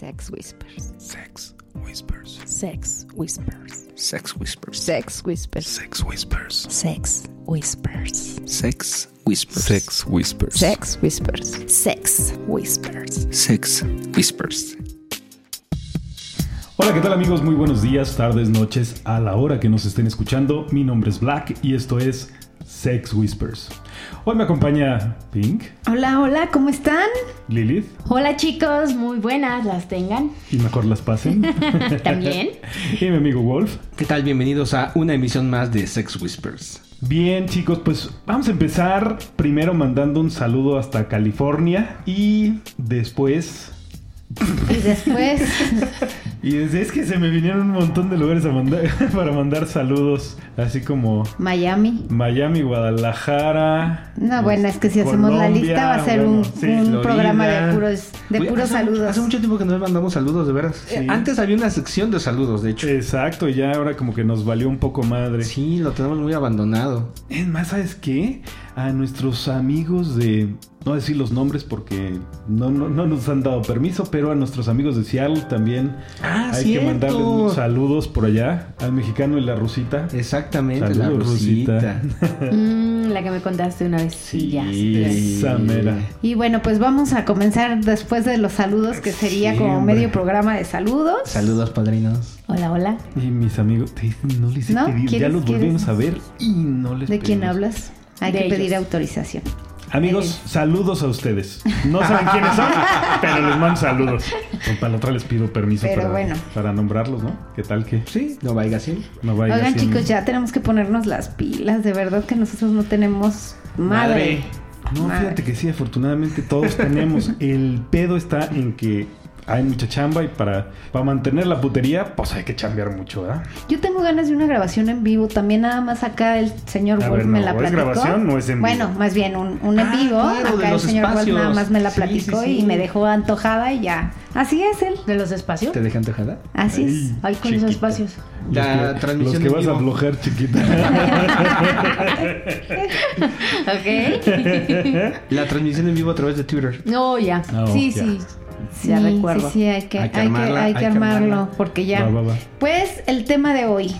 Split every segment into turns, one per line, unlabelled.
Sex Whispers.
Sex Whispers.
Sex Whispers.
Sex Whispers.
Sex Whispers.
Sex Whispers.
Sex Whispers.
Sex Whispers. Sex Whispers.
Sex Whispers. Sex Whispers.
Sex Whispers.
Hola, ¿qué tal amigos? Muy buenos días, tardes, noches, a la hora que nos estén escuchando. Mi nombre es Black y esto es Sex Whispers. Hoy me acompaña Pink,
Hola, hola, ¿cómo están?
Lilith
Hola chicos, muy buenas, las tengan.
y mejor las pasen.
También.
y mi amigo Wolf.
¿Qué tal? Bienvenidos a una emisión más de Sex Whispers.
Bien chicos, pues vamos a empezar primero mandando un saludo hasta California y después...
Y después,
Y desde es que se me vinieron un montón de lugares a mandar, para mandar saludos, así como
Miami.
Miami, Guadalajara.
No, bueno, es que si hacemos la lista va a ser un,
bueno, sí,
un
Florida.
programa de puros, de puros
hace-
saludos.
Hace mucho tiempo que no les mandamos saludos, de veras.
Sí.
Eh, Antes había una sección de saludos, de hecho.
Exacto, y ya ahora como que nos valió un poco madre.
Sí, lo tenemos muy abandonado.
Es más, ¿sabes qué? A nuestros amigos de... No voy a decir los nombres porque no, no, no nos han dado permiso, pero a nuestros amigos de Seattle también
Ah,
hay
cierto.
que mandarles saludos por allá. Al mexicano y la rusita.
Exactamente, la Rosita.
Mm, la que me contaste una vez.
Sí.
Ya, sí.
Esa mera.
Y bueno, pues vamos a comenzar después de los saludos, que sería como medio programa de saludos.
Saludos, padrinos.
Hola, hola.
Y mis amigos, no les he
¿No?
pedido, ya
¿Quieres-
los volvimos
quieres?
a ver y no les
¿De quién hablas? Hay que pedir autorización.
Amigos, saludos a ustedes. No saben quiénes son, pero les mando saludos. Para la otra les pido permiso
Pero
para,
bueno.
para nombrarlos, ¿no? ¿Qué tal que
Sí, no vaya así.
no vaya
Oigan
haciendo-
chicos, ya tenemos que ponernos las pilas. De verdad que nosotros no tenemos madre.
No,
Madre.
fíjate que sí, afortunadamente todos tenemos. El pedo está en que hay mucha chamba y para, para mantener la putería, pues hay que chambear mucho, ¿verdad?
Yo tengo ganas de una grabación en vivo. También nada más acá el señor
A
Wolf
ver,
me
no,
la
¿es
platicó.
grabación o es en
Bueno,
vivo?
más bien un, un en
Ah,
vivo.
claro,
acá el
los
señor Wolf
espacios.
nada más me la platicó
sí, sí.
y me dejó antojada y ya. Así es él.
¿De los espacios?
¿Te dejan tejada?
Así es.
Ay, con esos espacios.
La
los que,
transmisión
los que
en
vas a
vivo.
aflojar, chiquita.
Ok.
La transmisión en vivo a través de Twitter.
No, ya.
No,
sí,
ya.
sí.
Sí,
Ya recuerdo.
Sí, sí, hay que,
Hay que
hay que-
armarla,
hay que
hay que
armarlo.
armarla.
Porque ya.
Va, va, va.
Pues el tema de hoy.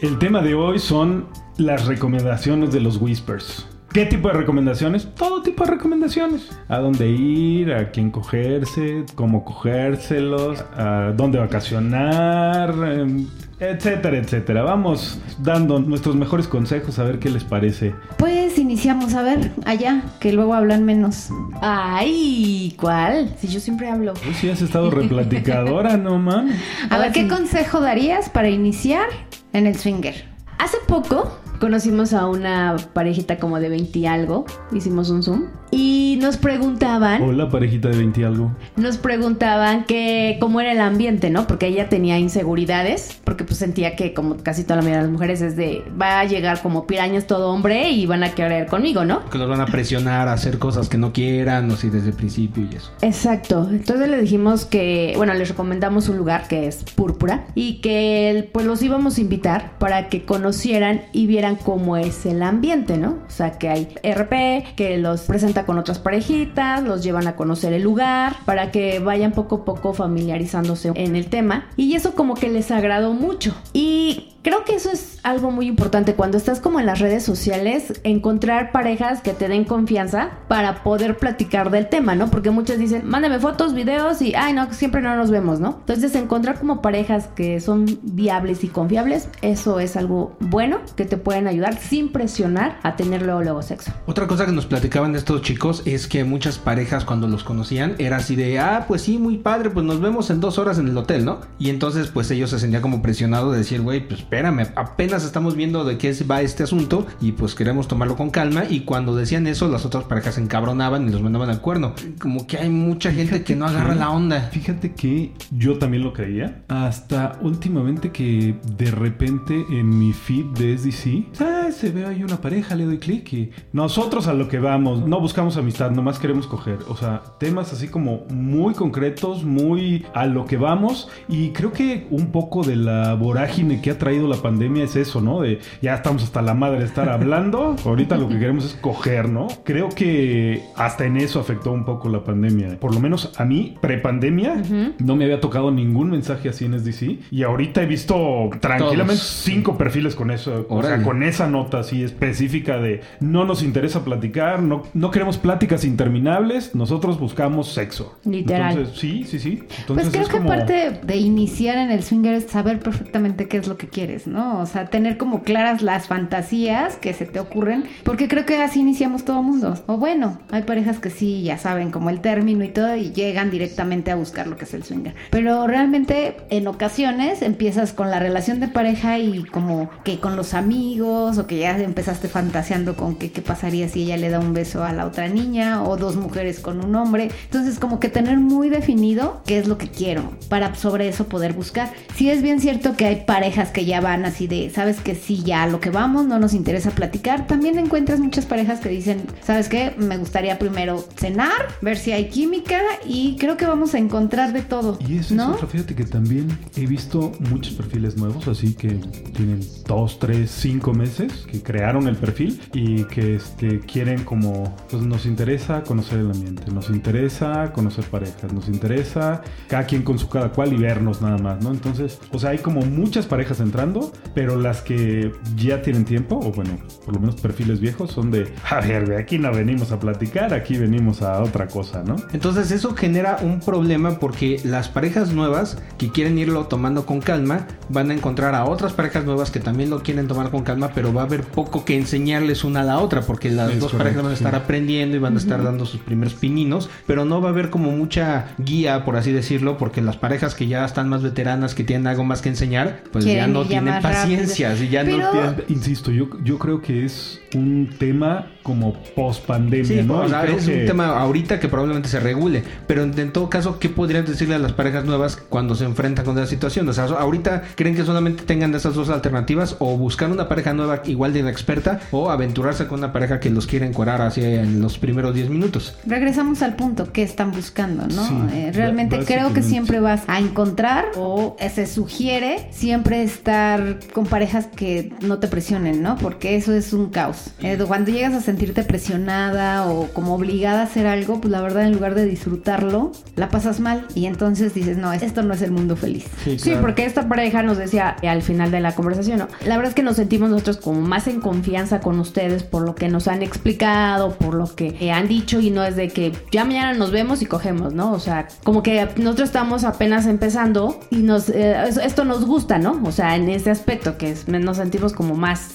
El tema de hoy son las recomendaciones de los Whispers. ¿Qué tipo de recomendaciones? Todo tipo de recomendaciones. A dónde ir, a quién cogerse, cómo cogérselos, a dónde vacacionar, em, etcétera, etcétera. Vamos dando nuestros mejores consejos a ver qué les parece.
Pues iniciamos a ver allá, que luego hablan menos.
Ay, ¿cuál? Si yo siempre hablo.
Uy, sí has estado replaticadora, no mames.
A ver, ¿qué
sí.
consejo darías para iniciar en el swinger?
Hace poco conocimos a una parejita como de 20 y algo. Hicimos un Zoom. Y nos preguntaban,
Hola, parejita de 20 y algo.
nos preguntaban que cómo era el ambiente, ¿no? Porque ella tenía inseguridades, porque pues sentía que como casi toda la mayoría de las mujeres es de, va a llegar como pirañas todo hombre y van a querer conmigo, ¿no?
Que los van a presionar a hacer cosas que no quieran, o si desde el principio y eso.
Exacto. Entonces le dijimos que, bueno, les recomendamos un lugar que es Púrpura y que pues los íbamos a invitar para que conocieran y vieran cómo es el ambiente, ¿no? O sea, que hay RP, que los presenta con otras parejitas, los llevan a conocer el lugar para que vayan poco a poco familiarizándose en el tema y eso como que les agradó mucho. Y Creo que eso es algo muy importante cuando estás como en las redes sociales, encontrar parejas que te den confianza para poder platicar del tema, ¿no? Porque muchos dicen, mándame fotos, videos y, ay, no, siempre no nos vemos, ¿no? Entonces, encontrar como parejas que son viables y confiables, eso es algo bueno que te pueden ayudar sin presionar a tener luego, luego sexo.
Otra cosa que nos platicaban de estos chicos es que muchas parejas cuando los conocían era así de, ah, pues sí, muy padre, pues nos vemos en dos horas en el hotel, ¿no? Y entonces pues ellos se sentían como presionados de decir, güey, pues espérame, apenas estamos viendo de qué va este asunto y pues queremos tomarlo con calma y cuando decían eso las otras parejas se encabronaban y los mandaban al cuerno. Como que hay mucha gente que no agarra la onda.
Fíjate que yo también lo creía. Hasta últimamente que de repente en mi feed de SDC, ah, se ve ahí una pareja, le doy clic y nosotros a lo que vamos, no buscamos amistad, nomás queremos coger. O sea, temas así como muy concretos, muy a lo que vamos. Y creo que un poco de la vorágine que ha traído traído la pandemia es eso, ¿no? De ya estamos hasta la madre de estar hablando, ahorita lo que queremos es coger, ¿no? Creo que hasta en eso afectó un poco la pandemia. Por lo menos a mí, pre-pandemia, no me había tocado ningún mensaje así en SDC y ahorita he visto tranquilamente
Todos.
cinco perfiles con eso, o sea, con esa nota así específica de no nos interesa platicar, no, no queremos pláticas interminables, nosotros buscamos sexo.
Literal.
Entonces, sí, sí, sí. Entonces
Pues creo
es
que
como...
parte de iniciar en el swinger es saber perfectamente qué es lo que quieres, ¿no? O sea, tener como claras las fantasías que se te ocurren, porque creo que así iniciamos todo mundo. O bueno, hay parejas que sí ya saben como el término y todo y llegan directamente a buscar lo que es el swinger. Pero realmente en ocasiones empiezas con la relación de pareja y como que con los amigos o que ya empezaste fantaseando con que qué pasaría si ella le da un beso a la otra niña o dos mujeres con un hombre. Entonces como que tener muy definido qué es lo que quiero para sobre eso poder buscar. Sí es bien cierto que hay parejas que ya van así de, sabes que sí, ya lo que vamos, no nos interesa platicar. También encuentras muchas parejas que dicen, sabes qué, me gustaría primero cenar, ver si hay química y creo que vamos a encontrar de todo.
Y eso
¿no?
es otra, fíjate que también he visto muchos perfiles nuevos, así que tienen dos, tres, cinco meses que crearon el perfil y que este, quieren como, pues nos interesa conocer el ambiente, nos interesa conocer parejas, nos interesa cada quien con su cada cual y vernos nada más, ¿no? Entonces, o sea, hay como muchas parejas entrando, pero las que ya tienen tiempo, o bueno, por lo menos perfiles viejos, son de, a ver, aquí no venimos a platicar, aquí venimos a otra cosa, ¿no?
Entonces eso genera un problema porque las parejas nuevas que quieren irlo tomando con calma van a encontrar a otras parejas nuevas que también lo quieren tomar con calma, pero va a haber poco que enseñarles una a la otra porque las
Es
dos
correcto,
parejas van a estar
sí.
aprendiendo y van a estar dando sus primeros pininos, pero no va a haber como mucha guía, por así decirlo, porque las parejas que ya están más veteranas, que tienen algo más que enseñar, pues ya no
ya
tienen
más rápido.
paciencia, y ya
Pero-
no tienen...
Insisto, yo, yo creo que es un tema como post pandemia,
Sí,
¿no?
o sea, es
que-
un tema ahorita que probablemente se regule, pero en, en todo caso, ¿qué podrían decirle a las parejas nuevas cuando se enfrentan con esa situación? O sea, ahorita creen que solamente tengan esas dos alternativas o buscar una pareja nueva igual de inexperta o aventurarse con una pareja que los quiere encuadrar así en los primeros 10 minutos.
Regresamos al punto que están buscando, ¿no?
Sí,
Eh, realmente creo que siempre vas a encontrar o se sugiere siempre estar con parejas que no te presionen, ¿no? Porque eso es un caos. Eh, cuando llegas a sentirte presionada o como obligada a hacer algo, pues la verdad en lugar de disfrutarlo, la pasas mal y entonces dices, no, esto no es el mundo feliz.
Sí, porque esta pareja nos decía al final de la conversación, ¿no? La verdad es que nos sentimos nosotros como más en confianza con ustedes por lo que nos han explicado, por lo que eh, han dicho y no es de que ya mañana nos vemos y cogemos, ¿no? O sea, como que nosotros estamos apenas empezando y nos eh, esto nos gusta, ¿no? O sea, en ese aspecto que es- nos sentimos como más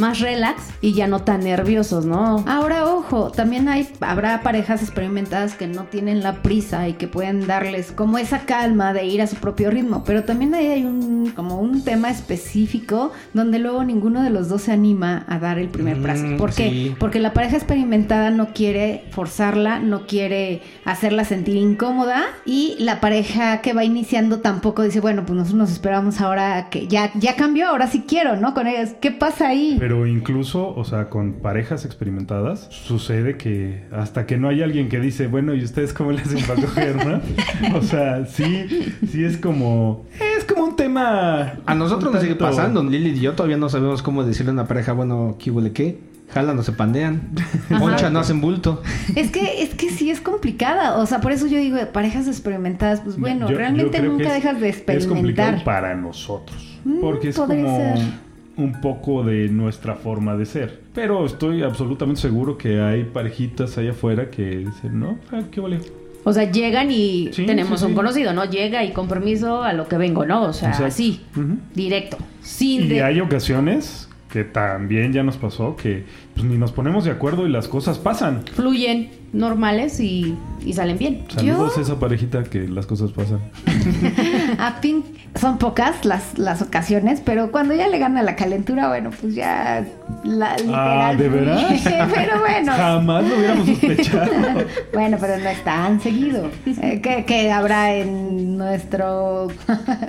más relax y ya no tan nerviosos, ¿no?
Ahora, ojo, también hay, habrá parejas experimentadas que no tienen la prisa y que pueden darles como esa calma de ir a su propio ritmo, pero también ahí hay un, como un tema específico donde luego ninguno de los dos se anima a dar el primer
Mm,
paso. ¿Por qué?
sí.
Porque la pareja experimentada no quiere forzarla, no quiere hacerla sentir incómoda y la pareja que va iniciando tampoco dice, bueno, pues nosotros nos esperamos ahora que ya, ya cambió, ahora sí quiero, ¿no? Con ellas, ¿qué pasa ahí?
Pero incluso, o sea, con parejas experimentadas, sucede que hasta que no hay alguien que dice, bueno, ¿y ustedes cómo le hacen para coger, no? O sea, sí, sí es como... Es como un tema...
A nosotros nos sigue pasando. Lili y yo todavía no sabemos cómo decirle a una pareja, bueno, ¿qué huele qué? Jalan o se pandean. Poncha no hacen bulto.
Es que, es que sí es complicada. O sea, por eso yo digo, parejas experimentadas, pues bueno,
Yo-
realmente nunca
es-
dejas de
Es complicado
experimentar.
para nosotros.
Mm,
Porque es
podría
como
ser.
Un poco de nuestra forma de ser. Pero estoy absolutamente seguro que hay parejitas allá afuera que dicen, no, ah, qué vale.
O sea, llegan y
Sí,
tenemos
sí,
un
sí.
conocido, ¿no? Llega y con permiso a lo que vengo, ¿no? O sea,
Exacto.
así,
Ujú.
directo. Sin
Y
de-
hay ocasiones que también ya nos pasó que pues, ni nos ponemos de acuerdo y las cosas pasan.
fluyen normales y, y salen bien.
Saludos a esa parejita que las cosas pasan.
A Pink son pocas las, las ocasiones, pero cuando ya le gana la calentura, bueno, pues ya la literal.
Ah, ¿de veras?
pero bueno.
Jamás lo hubiéramos sospechado.
Bueno, pero no es tan seguido. Eh, que, que habrá en nuestro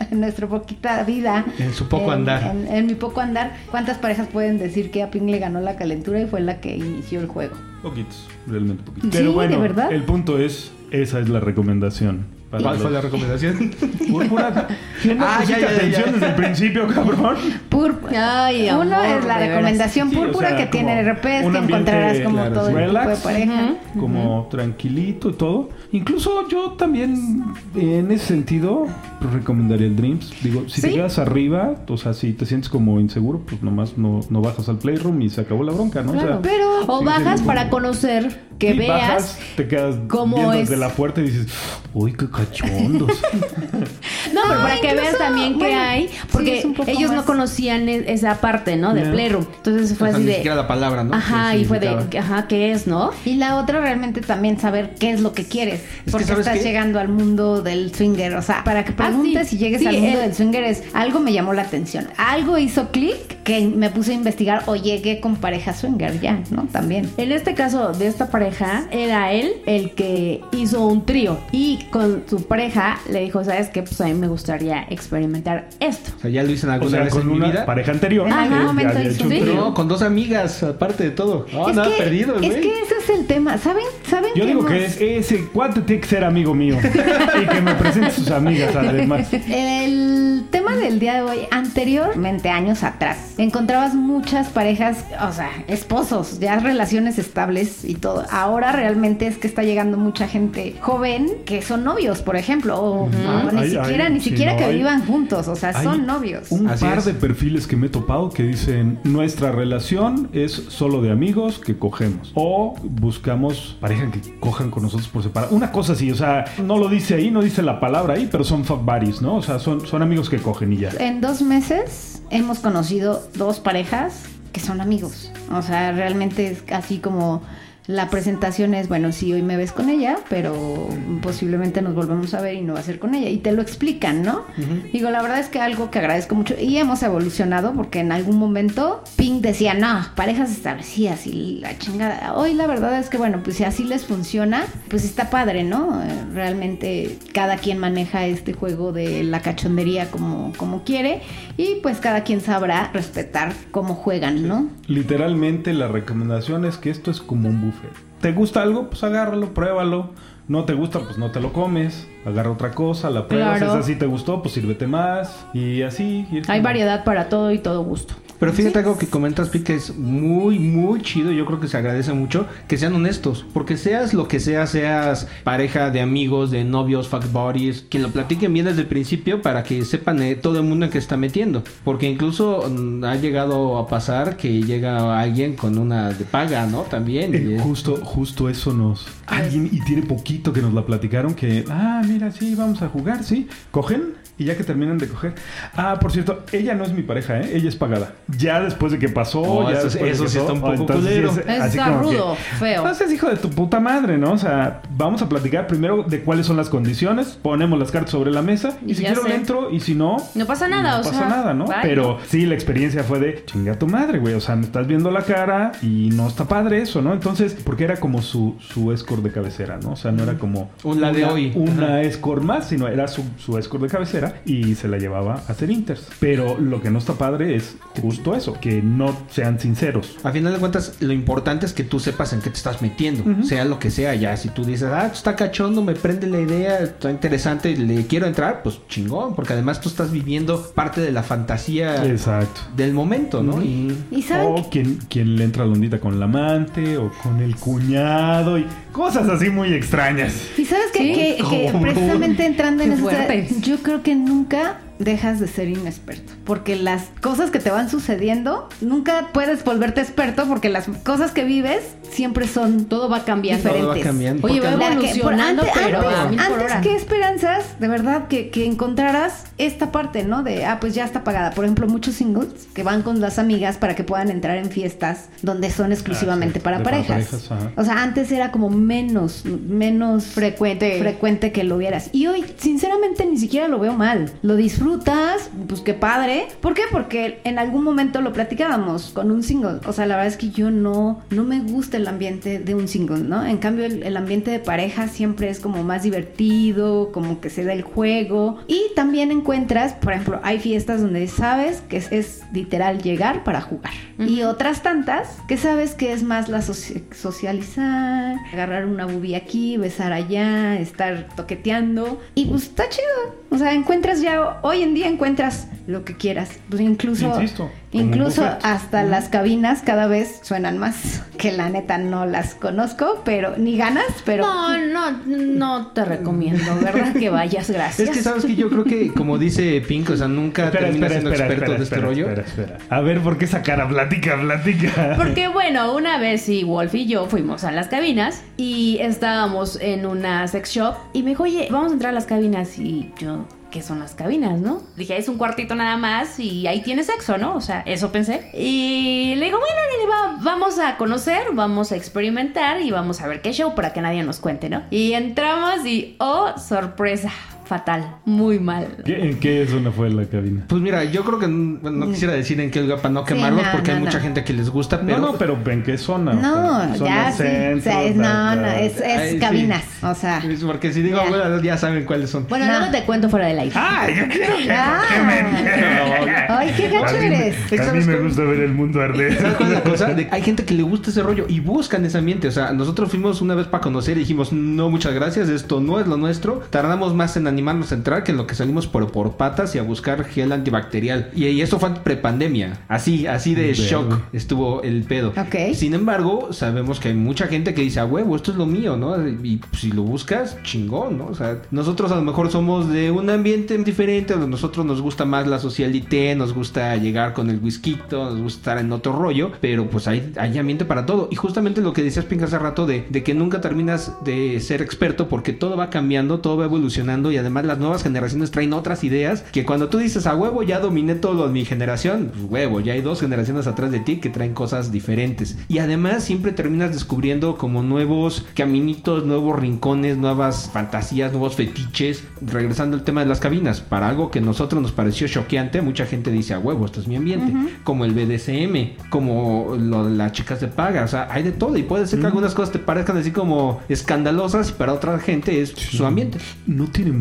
en nuestro poquita vida.
En su poco andar.
En, en mi poco andar. ¿Cuántas parejas pueden decir que a Pink le ganó la calentura y fue la que inició el juego?
Poquitos, realmente poquitos.
Sí,
Pero bueno,
¿de verdad?
el punto es, esa es la recomendación. Para
¿Cuál
los-
fue la recomendación?
Púrpura. ¿Quién
Ah, ya, ya, ya,
atención
ya.
desde el principio, cabrón?
Púrpura.
Ay,
Uno
amor,
es la recomendación
Sí, o
púrpura
sea,
que
como
tiene RPs,
un
que encontrarás como
claro,
todo
sí.
el tipo de
Relax.
pareja.
como tranquilito y todo. Incluso yo también, en ese sentido, pues, recomendaría el Dreams. Digo, si te
¿Sí?
quedas arriba, o sea, si te sientes como inseguro, pues nomás no, no bajas al Playroom y se acabó la bronca, ¿no? O sea,
Claro.
Pero
O bajas para
como-
conocer, que
sí,
veas.
bajas, te quedas
cómo
viendo
es.
desde la puerta y dices, uy, qué cachondos.
No, pero para que
incluso,
veas también qué
bueno,
hay,
sí,
porque ellos no conocían e- esa parte, ¿no? De. Playroom. Entonces fue
O sea,
así
ni
de.
siquiera la palabra, ¿no?
Ajá,
¿Qué
y fue de, ajá, ¿qué es, no?
Y la otra realmente también saber qué es lo que quieres.
que,
porque
¿sabes
estás
qué?
llegando al mundo del swinger. O sea, para que
Ah,
preguntes
sí.
y llegues
Sí,
al mundo
el-
del swinger es algo me llamó la atención. Algo hizo clic que me puse a investigar o llegué con pareja swinger ya, ¿no? También.
En este caso de esta pareja, era él el que hizo un trío y con su pareja le dijo, ¿sabes qué? Pues a mí me gustaría experimentar esto.
O sea, ya lo hice
o
alguna
sea,
vez
con
en mi
una
vida.
pareja anterior.
En algún
ya
momento hizo un
trío.
No, con dos amigas, aparte de todo. No,
es
nada
que,
perdido, güey.
Es que ese es el tema. ¿Saben? ¿Saben
Yo digo que es, ese cuate tiene que ser amigo mío. y que me presente sus amigas, además.
El tema del día de hoy, anteriormente, años atrás, encontrabas muchas parejas, o sea, esposos, ya relaciones estables y todo. Ahora realmente es que está llegando mucha gente joven que son novios, por ejemplo, o, o ni
Ay,
siquiera, ni siquiera
no,
que
hay-
vivan juntos, o sea, son novios.
Un
Así
par
es.
de perfiles que me he topado que dicen nuestra relación es solo de amigos que cogemos o buscamos pareja que cojan con nosotros por separado. Una cosa así, o sea, no lo dice ahí, no dice la palabra ahí, pero son fuck buddies, ¿no? O sea, son, son amigos que cogen y ya.
En dos meses hemos conocido dos parejas que son amigos. O sea, realmente es así como la presentación es, bueno, sí, hoy me ves con ella, pero posiblemente nos volvemos a ver y no va a ser con ella. Y te lo explican, ¿no? Digo, la verdad es que algo que agradezco mucho y hemos evolucionado porque en algún momento Pink decía, no, parejas establecidas y la chingada. Hoy la verdad es que, bueno, pues si así les funciona, pues está padre, ¿no? Realmente cada quien maneja este juego de la cachondería como, como quiere y pues cada quien sabrá respetar cómo juegan, ¿no?
Literalmente la recomendación es que esto es como un buffet. ¿Te gusta algo? Pues agárralo, pruébalo. No te gusta, pues no te lo comes. Agarra otra cosa, la pruebas.
Claro.
Esa sí te gustó, pues sírvete más. Y así.
Hay variedad para todo y todo gusto.
Pero fíjate algo que comentas, Pi, que es muy, muy chido. Yo creo que se agradece mucho que sean honestos. Porque seas lo que seas, seas pareja de amigos, de novios, fuck buddies, que lo platiquen bien desde el principio para que sepan eh, todo el mundo en que está metiendo. Porque incluso mm, ha llegado a pasar que llega alguien con una de paga, ¿no? También.
Eh,
Y, eh,
justo, justo eso nos. Alguien, y tiene poquito que nos la platicaron, que, ah, mira, sí, vamos a jugar, sí. Cogen y ya que terminan de coger. Ah, por cierto, ella no es mi pareja, ¿eh? Ella es pagada. Ya después de que pasó,
Oh,
ya
eso-
después de
eso
que
sí está un poco culero.
es así
Está
como que,
rudo, feo.
Entonces, hijo de tu puta madre, ¿no? O sea, vamos a platicar primero de cuáles son las condiciones, ponemos las cartas sobre la mesa y,
Y
si quiero
sé.
entro y si no,
No pasa nada,
no
o
pasa
sea,
nada, ¿no?
bye.
Pero sí, la experiencia fue de chinga tu madre, güey. O sea, me estás viendo la cara y no está padre eso, ¿no? Entonces, porque era como su, su escort de cabecera, ¿no? O sea, no era como
Un la de
una-
hoy.
Una
Ajá.
escort más, sino era su, su escort de cabecera y se la llevaba a hacer inters. Pero lo que no está padre es justo eso, que no sean sinceros.
A final de cuentas, lo importante es que tú sepas en qué te estás metiendo, sea lo que sea. Ya si tú dices, ah, está cachondo, me prende la idea, está interesante, le quiero entrar, pues chingón, porque además tú estás viviendo parte de la fantasía
Exacto.
del momento, ¿no? Y
Y
O quien, quien le entra a la ondita con la amante o con el cuñado y cosas así muy extrañas.
Y sabes que,
Sí,
que- precisamente entrando en eso, yo creo que nunca dejas de ser inexperto, porque las cosas que te van sucediendo, nunca puedes volverte experto porque las cosas que vives siempre son
Todo va cambiando.
todo va
diferentes.
cambiando.
Oye, va
La que- por-
evolucionando,
antes,
pero
antes-
a mil por
antes
hora.
que esperanzas, de verdad, que, que encontraras esta parte, ¿no? De, ah, pues ya está pagada. Por ejemplo, muchos singles que van con las amigas para que puedan entrar en fiestas donde son exclusivamente
Ah, sí,
para parejas.
parejas, ajá.
o sea, antes era como menos, menos
Frecuente.
frecuente que lo vieras. Y hoy, sinceramente, ni siquiera lo veo mal. Lo disfrutas, pues qué padre. ¿Por qué? Porque en algún momento lo platicábamos con un single. O sea, la verdad es que yo no, no me gusta el ambiente de un single, ¿no? En cambio, el, el ambiente de pareja siempre es como más divertido, como que se da el juego. Y también encuentras, por ejemplo, hay fiestas donde sabes que es, es literal llegar para jugar. Y otras tantas que sabes que es más la soci- socializar, agarrar una bubi aquí, besar allá, estar toqueteando. Y pues está chido. O sea, encuentras ya, hoy en día encuentras lo que quieras. Pues incluso,
Insisto,
incluso hasta las cabinas cada vez suenan más. Que la neta no las conozco, pero ni ganas, pero...
No, no, no te recomiendo, ¿verdad? Que vayas, gracias.
Es que sabes que yo creo que, como dice Pink, o sea, nunca
Espera,
termina
espera,
siendo
espera,
experto
espera,
de este
espera,
rollo.
espera, espera. A ver, ¿por qué esa cara? Platica, platica.
Porque bueno, una vez sí, Wolf y yo fuimos a las cabinas y estábamos en una sex shop y me dijo, oye, vamos a entrar a las cabinas y yo... ¿Qué son las cabinas, no? Dije, es un cuartito nada más y ahí tiene sexo, ¿no? O sea, eso pensé. Y le digo, bueno, va- vamos a conocer, vamos a experimentar y vamos a ver qué show para que nadie nos cuente, ¿no? Y entramos y, oh, sorpresa, fatal, muy mal.
¿Qué- ¿En qué zona fue la cabina?
Pues mira, yo creo que mm, bueno, no quisiera decir en qué lugar para no
Sí,
quemarlos,
no,
porque hay
no,
mucha gente que les gusta, pero...
no, no, pero ¿en qué zona?
No,
O sea,
ya
zona
sí. O sea, es, no, no, es, es
Ay, sí.
cabinas. O sea.
Es porque si digo,
Ya.
bueno, ya saben cuáles son.
Bueno,
No.
luego te cuento fuera del aire.
¡Ay, yo quiero que
Ah. Ay, qué gacho eres.
A mí me gusta ver el mundo arder.
¿Sabes cuál es la cosa? De- hay gente que le gusta ese rollo y buscan ese ambiente. O sea, nosotros fuimos una vez para conocer y dijimos, no, muchas gracias, esto no es lo nuestro. Tardamos más en animarnos a entrar que en lo que salimos por, por patas y a buscar gel antibacterial. Y, y eso fue prepandemia. Así, así de shock estuvo el pedo.
Ok.
Sin embargo, sabemos que hay mucha gente que dice, a huevo, esto es lo mío, ¿no? Y pues, si lo buscas, chingón, ¿no? O sea, nosotros a lo mejor somos de un ambiente diferente, a nosotros nos gusta más la socialité, nos gusta llegar con el whisky, nos gusta estar en otro rollo, pero pues hay, hay ambiente para todo. Y justamente lo que decías, Pink, hace rato, de, de que nunca terminas de ser experto porque todo va cambiando, todo va evolucionando y además las nuevas generaciones traen otras ideas que cuando tú dices, a huevo, ya dominé todo mi generación, pues, huevo, ya hay dos generaciones atrás de ti que traen cosas diferentes. Y además siempre terminas descubriendo como nuevos caminitos, nuevos rincones, nuevas fantasías, nuevos fetiches. Regresando al tema de las cabinas, para algo que a nosotros nos pareció choqueante, mucha gente dice, a huevo, esto es mi ambiente. Como el BDSM, como lo de las chicas de paga, o sea, hay de todo. Y puede ser que algunas cosas te parezcan así como escandalosas y para otra gente es su ambiente.
No tiene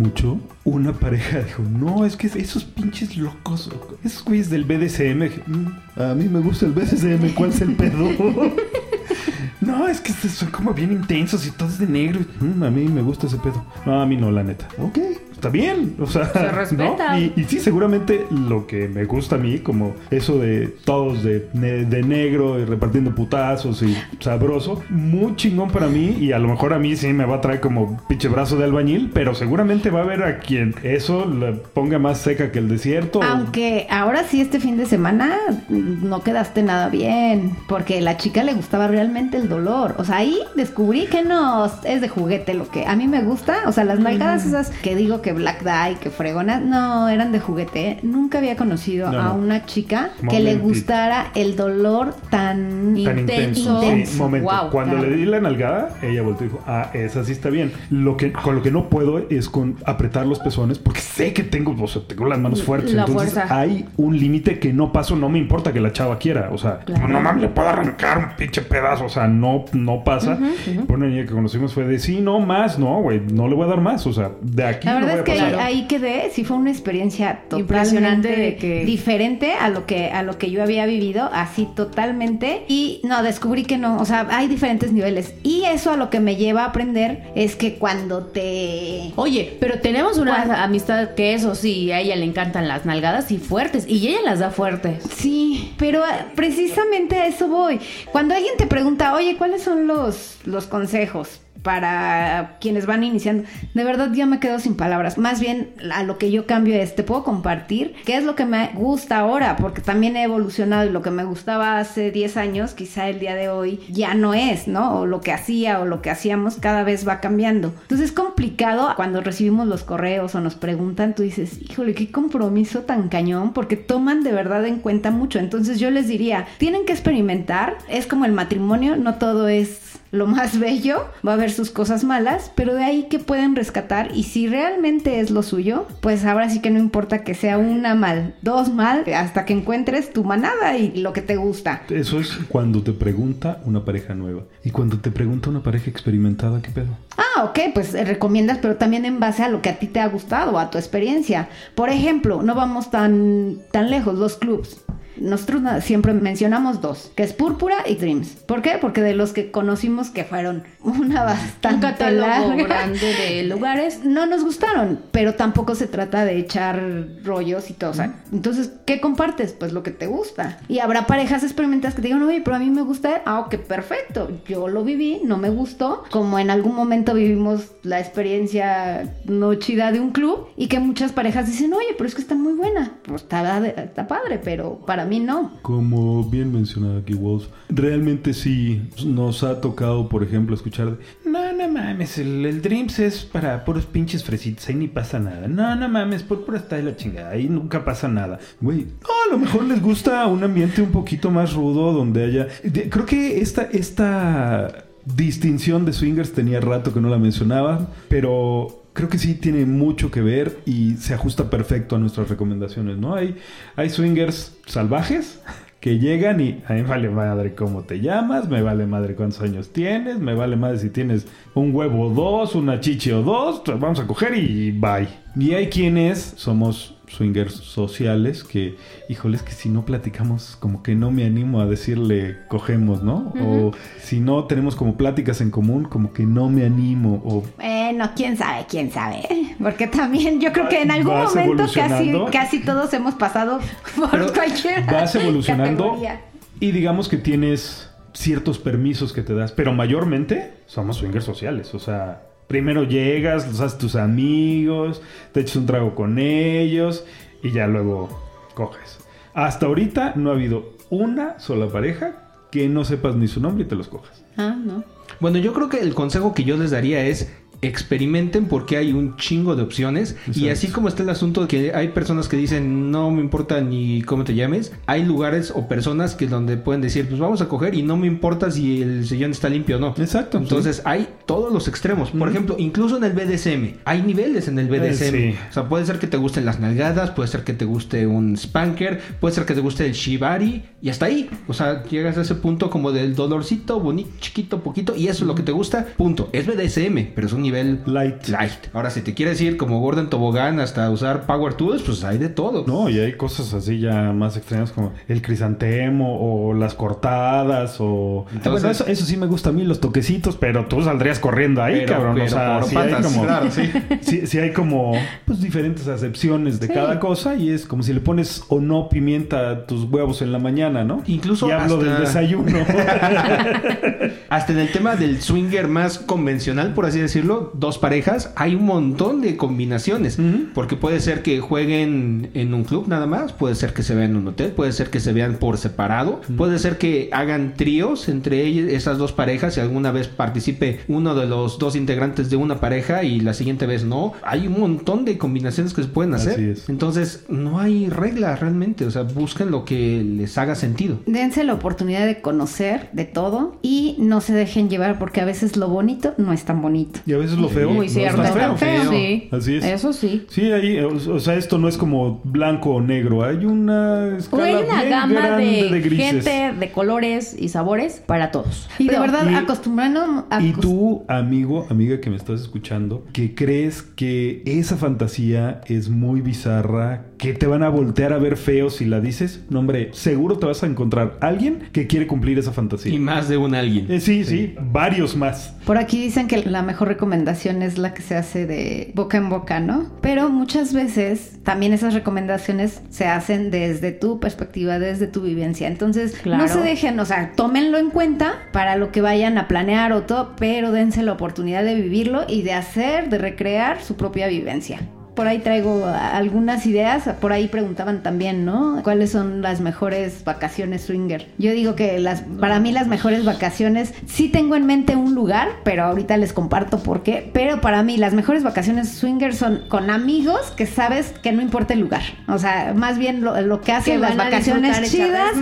Una pareja dijo, no, es que esos pinches locos, esos güeyes del BDSM. "Mm, A mí me gusta el BDSM, ¿cuál es el pedo? no, es que son como bien intensos y todos de negro. "Mm, a mí me gusta ese pedo. No, a mí no, la neta. Ok, está bien. O sea,
Se respeta.
¿no? Y, y sí, seguramente lo que me gusta a mí, como eso de todos de, ne- de negro y repartiendo putazos y sabroso, muy chingón para mí. Y a lo mejor a mí sí me va a traer como pinche brazo de albañil, pero seguramente va a haber a quien eso le ponga más seca que el desierto.
Aunque ahora sí este fin de semana no quedaste nada bien, porque a la chica le gustaba realmente el dolor. O sea, ahí descubrí que no es de juguete lo que a mí me gusta. O sea, las nalgadas esas que digo que Black Die, que fregona, no eran de juguete. Nunca había conocido
No,
a
no.
una chica que le gustara el dolor tan,
Tan intenso.
intenso.
Sí, momento.
Wow,
Cuando
claro.
le di la nalgada, ella volteó y dijo, ah, esa sí está bien. Lo que, con lo que no puedo es con apretar los pezones, porque sé que tengo, o sea, tengo las manos fuertes.
La
entonces
fuerza.
hay un límite que no paso, no me importa que la chava quiera. O sea,
Claro.
no mames, le puedo arrancar un pinche pedazo. O sea, no, no pasa. Por una niña que conocimos fue de sí, no más, no, güey, no le voy a dar más. O sea, de aquí
La
no
verdad
voy
que ahí, ahí quedé, sí fue una experiencia
Impresionante
totalmente
de que-
diferente a lo que a lo que yo había vivido, así totalmente y no descubrí que no, o sea, hay diferentes niveles y eso a lo que me lleva a aprender es que cuando te
Oye, pero tenemos una amistad que eso sí, a ella le encantan las nalgadas y fuertes. Y ella las da fuertes.
Sí, pero ah, precisamente a eso voy. Cuando alguien te pregunta, oye, ¿cuáles son los, los consejos para quienes van iniciando? De verdad ya me quedo sin palabras. Más bien a lo que yo cambio es, te puedo compartir qué es lo que me gusta ahora, porque también he evolucionado y lo que me gustaba hace 10 años, quizá el día de hoy ya no es, ¿no? O lo que hacía o lo que hacíamos cada vez va cambiando. Entonces es complicado cuando recibimos los correos o nos preguntan, tú dices, híjole, qué compromiso tan cañón, porque toman de verdad en cuenta mucho. Entonces yo les diría, tienen que experimentar, es como el matrimonio, no todo es lo más bello, va a haber sus cosas malas, pero de ahí que pueden rescatar y si realmente es lo suyo, pues ahora sí que no importa que sea una mal, dos mal, hasta que encuentres tu manada y lo que te gusta.
Eso es cuando te pregunta una pareja nueva. Y cuando te pregunta una pareja experimentada, ¿qué pedo?
Ah, ok, pues eh, recomiendas, pero también en base a lo que a ti te ha gustado, a tu experiencia. Por ejemplo, no vamos tan, tan lejos, los clubs. Nosotros siempre mencionamos dos, que es Púrpura y Dreams. ¿Por qué? Porque de los que conocimos que fueron una
Un
bastante
catálogo
larga,
grande de lugares.
no nos gustaron, pero tampoco se trata de echar rollos y todo. o sea, entonces, ¿qué compartes? Pues lo que te gusta. Y habrá parejas experimentadas que te digan, oye, pero a mí me gusta. Ah, ok, perfecto. Yo lo viví, no me gustó. Como en algún momento vivimos la experiencia no chida de un club y que muchas parejas dicen, oye, pero es que está muy buena. Pues está, está padre, pero para mí no.
Como bien mencionado aquí, Wolf, realmente sí nos ha tocado, por ejemplo, escuchar de, no, no mames, el, el Dreams es para puros pinches fresitas, ahí ni pasa nada. No, no mames, por pura está de la chingada, ahí nunca pasa nada. Güey, no, a lo mejor les gusta un ambiente un poquito más rudo donde haya... creo que esta, esta distinción de swingers tenía rato que no la mencionaba, pero creo que sí tiene mucho que ver y se ajusta perfecto a nuestras recomendaciones, ¿no? Hay, hay swingers salvajes que llegan y a mí me vale madre cómo te llamas, me vale madre cuántos años tienes, me vale madre si tienes un huevo o dos, una chichi o dos, vamos a coger y bye. Y hay quienes somos swingers sociales que, híjoles, que si no platicamos, como que no me animo a decirle cogemos, ¿no? O si no tenemos como pláticas en común, como que no me animo. O
Bueno, quién sabe, quién sabe. Porque también yo creo que en algún momento casi, casi todos hemos pasado por
Pero
cualquier
vas evolucionando
categoría.
y digamos que tienes ciertos permisos que te das, pero mayormente somos swingers sociales, o sea, primero llegas, los haces tus amigos, te echas un trago con ellos y ya luego coges. Hasta ahorita no ha habido una sola pareja que no sepas ni su nombre y te los cojas.
Ah, no.
Bueno, yo creo que el consejo que yo les daría es experimenten porque hay un chingo de opciones y así como está el asunto de que hay personas que dicen no me importa ni cómo te llames, hay lugares o personas que donde pueden decir pues vamos a coger y no me importa si el sillón está limpio o no.
Exacto,
Entonces hay todos los extremos. Por ejemplo, incluso en el BDSM, hay niveles en el BDSM.
sí.
O sea, puede ser que te gusten las nalgadas, puede ser que te guste un spanker, puede ser que te guste el shibari y hasta ahí. O sea, llegas a ese punto como del dolorcito, bonito, chiquito, poquito y eso es lo que te gusta. Punto. Es BDSM, pero es un nivel
Light.
light. Ahora, si te quieres ir como Gordon Tobogán hasta usar Power Tools, pues hay de todo.
No, y hay cosas así ya más extrañas como el crisantemo o las cortadas o...
Entonces-
bueno, eso, eso sí me gusta a mí, los toquecitos, pero tú saldrías corriendo ahí,
Pero-
cabrón.
pero
o sea,
por
sí hay
patas,
como...
claro, sí.
sí, sí hay como pues diferentes acepciones de cada cosa y es como si le pones o no pimienta a tus huevos en la mañana, ¿no?
Incluso
Y hablo
hasta-
del desayuno.
Hasta en el tema del swinger más convencional, por así decirlo, dos parejas, hay un montón de combinaciones. Porque puede ser que jueguen en un club nada más, puede ser que se vean en un hotel, puede ser que se vean por separado, puede ser que hagan tríos entre ellas, esas dos parejas y alguna vez participe uno de los dos integrantes de una pareja y la siguiente vez no. Hay un montón de combinaciones que se pueden hacer.
Así es.
Entonces, no hay reglas realmente, o sea, busquen lo que les haga sentido.
Dense la oportunidad de conocer de todo y no se dejen llevar porque a veces lo bonito no es tan bonito.
y a veces lo feo.
Muy cierto.
está feo.
feo.
Sí.
Así es.
Eso sí.
Sí, ahí, o, o sea, esto no es como blanco o negro, hay una escala
hay una
bien
gama
grande
de,
grises.
gente, de colores y sabores para todos.
Y de verdad, acostumbrarnos a
Y tú, amigo, amiga que me estás escuchando, que crees que esa fantasía es muy bizarra, que te van a voltear a ver feo si la dices, no hombre, seguro te vas a encontrar alguien que quiere cumplir esa fantasía.
Y más de un alguien.
Eh, sí, sí, varios más.
Por aquí dicen que la mejor recomendación es la que se hace de boca en boca, ¿no? Pero muchas veces también esas recomendaciones se hacen desde tu perspectiva, desde tu vivencia. Entonces,
Claro.
no se dejen, o sea, tómenlo en cuenta para lo que vayan a planear o todo, pero dense la oportunidad de vivirlo y de hacer, de recrear su propia vivencia. Por ahí traigo algunas ideas. Por ahí preguntaban también, ¿no? ¿Cuáles son las mejores vacaciones swinger? Yo digo que las, para mí las mejores vacaciones, sí tengo en mente un lugar, pero ahorita les comparto por qué. Pero para mí las mejores vacaciones swinger son con amigos que sabes que no importa el lugar. O sea, más bien lo, lo que hacen
Que
las vacaciones chidas.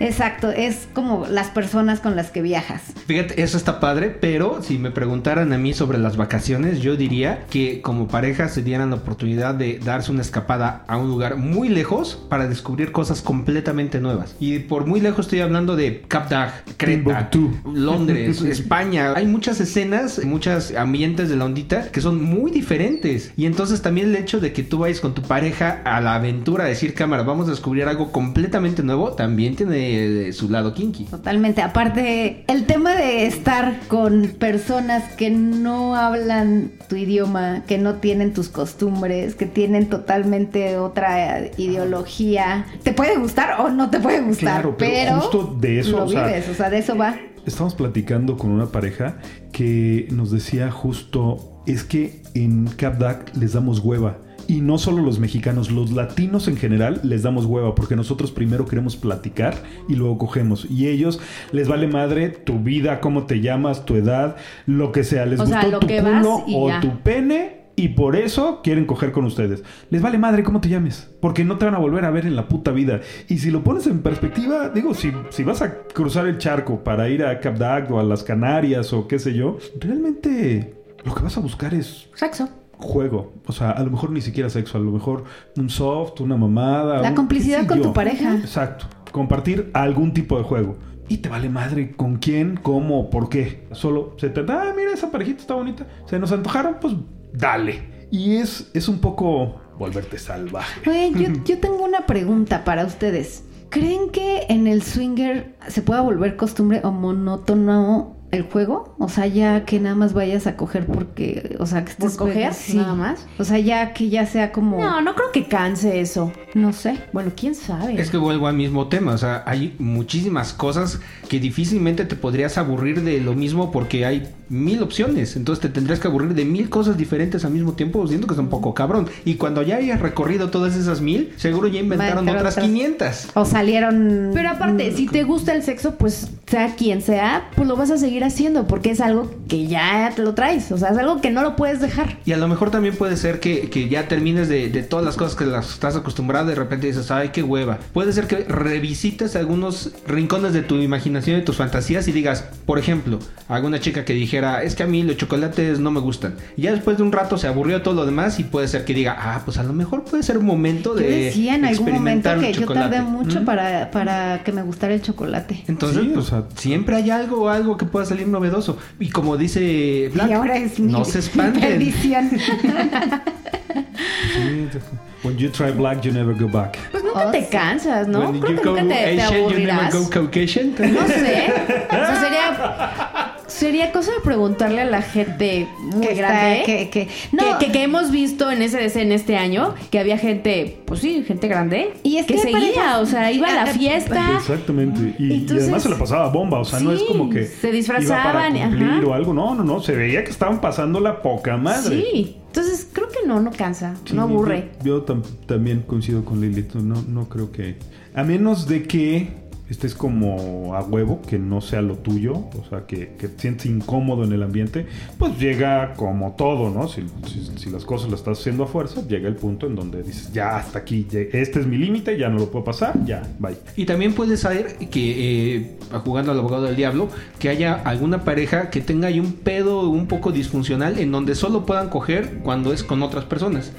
Exacto, es como las personas con las que viajas.
Fíjate, eso está padre, pero si me preguntaran a mí sobre las vacaciones, yo diría que como pareja se dieran la oportunidad de darse una escapada a un lugar muy lejos para descubrir cosas completamente nuevas. Y por muy lejos estoy hablando de Cap Creta. Londres, España. Hay muchas escenas, muchos ambientes de la ondita que son muy diferentes. Y entonces también el hecho de que tú vayas con tu pareja a la aventura, a decir cámara, vamos a descubrir algo completamente nuevo, también tiene eh, su lado kinky.
Totalmente. Aparte, el tema de estar con personas que no hablan tu idioma, que no tienen tus costumbres, que tienen totalmente otra ideología, te puede gustar o no te puede gustar,
Claro, pero
pero,
justo de eso,
lo
o sea,
vives, o sea, de eso va.
Estamos platicando con una pareja que nos decía justo, es que en Capdac les damos hueva. Y no solo los mexicanos, los latinos en general les damos hueva porque nosotros primero queremos platicar y luego cogemos. Y ellos les vale madre tu vida, cómo te llamas, tu edad, lo que sea. Les
O sea,
gustó
lo
tu culo o
ya.
tu pene y por eso quieren coger con ustedes. Les vale madre cómo te llames, porque no te van a volver a ver en la puta vida. Y si lo pones en perspectiva, digo, si, si vas a cruzar el charco para ir a Cap o a las Canarias o qué sé yo, realmente lo que vas a buscar es
Sexo.
juego. O sea, a lo mejor ni siquiera sexo, a lo mejor un soft, una mamada.
La
un-
complicidad con tu pareja.
Exacto. Compartir algún tipo de juego. Y te vale madre con quién, cómo, por qué. Solo se te ah, mira, esa parejita está bonita. Se nos antojaron, pues dale. Y es, es un poco volverte salvaje.
Oye, yo, yo tengo una pregunta para ustedes. ¿Creen que en el swinger se pueda volver costumbre o monótono el juego? O sea, ya que nada más vayas a coger porque, o sea, que
¿Por
estés
coger?
Sí.
Nada más.
O sea, ya que ya sea como,
No,
no,
no creo que canse eso.
sé.
Bueno, quién sabe.
Es que vuelvo al mismo tema, o sea, hay muchísimas cosas que difícilmente te podrías aburrir de lo mismo porque hay mil opciones, entonces te tendrías que aburrir de mil cosas diferentes al mismo tiempo, siento que es un poco cabrón. Y cuando ya hayas recorrido todas esas mil, seguro ya inventaron otras
otras.
500.
O salieron.
Pero aparte, si te gusta el sexo, pues sea quien sea, pues lo vas a seguir haciendo porque es algo que ya te lo traes. O sea, es algo que no lo puedes dejar.
Y a lo mejor también puede ser que, que ya termines de, de todas las cosas que las estás acostumbrado, de repente dices, ay, qué hueva. Puede ser que revisites algunos rincones de tu imaginación y tus fantasías y digas, por ejemplo, alguna chica que dijera, es que a mí los chocolates no me gustan. Y ya después de un rato se aburrió de todo lo demás y puede ser que diga, ah, pues a lo mejor puede ser un momento
Yo
de
decía en algún momento que yo tardé mucho
¿Mm?
para, para que me gustara el chocolate.
Entonces,
Sí, o
pues,
sea-
siempre hay algo, algo que pueda salir novedoso. Y como dice Black,
y ahora es mi,
no se espanten.
When you try black, you never go back.
Pues nunca
Oh,
te
sí.
cansas, ¿no?
When
Creo
you
que
go
nunca te, te
Asian, you never
aburrirás.
go Caucasian.
No sé. O sea, sería, sería cosa de preguntarle a la gente muy
que está-
grande.
que, que-
que, que- que hemos visto en SDC en este año que había gente, pues sí, gente grande
Y es
que
que
seguía,
parejas-
o sea, iba a la fiesta.
Exactamente. Y, además se la pasaba bomba. O sea, no es como que
se
iba
disfrazaban,
para cumplir
ajá.
o algo. No, no, no. Se veía que estaban pasando la poca madre.
Sí, entonces creo que no, no cansa,
Sí,
no aburre.
Yo, yo tam- también coincido con Lilith. No, no creo que. A menos de que estés como a huevo, que no sea lo tuyo, o sea, que, que te sientes incómodo en el ambiente, pues llega como todo, ¿no? Si, las cosas las estás haciendo a fuerza, llega el punto en donde dices, ya hasta aquí, este es mi límite, ya no lo puedo pasar, ya, bye.
Y también puede ser que, eh, jugando al abogado del diablo, que haya alguna pareja que tenga ahí un pedo un poco disfuncional en donde solo puedan coger cuando es con otras personas.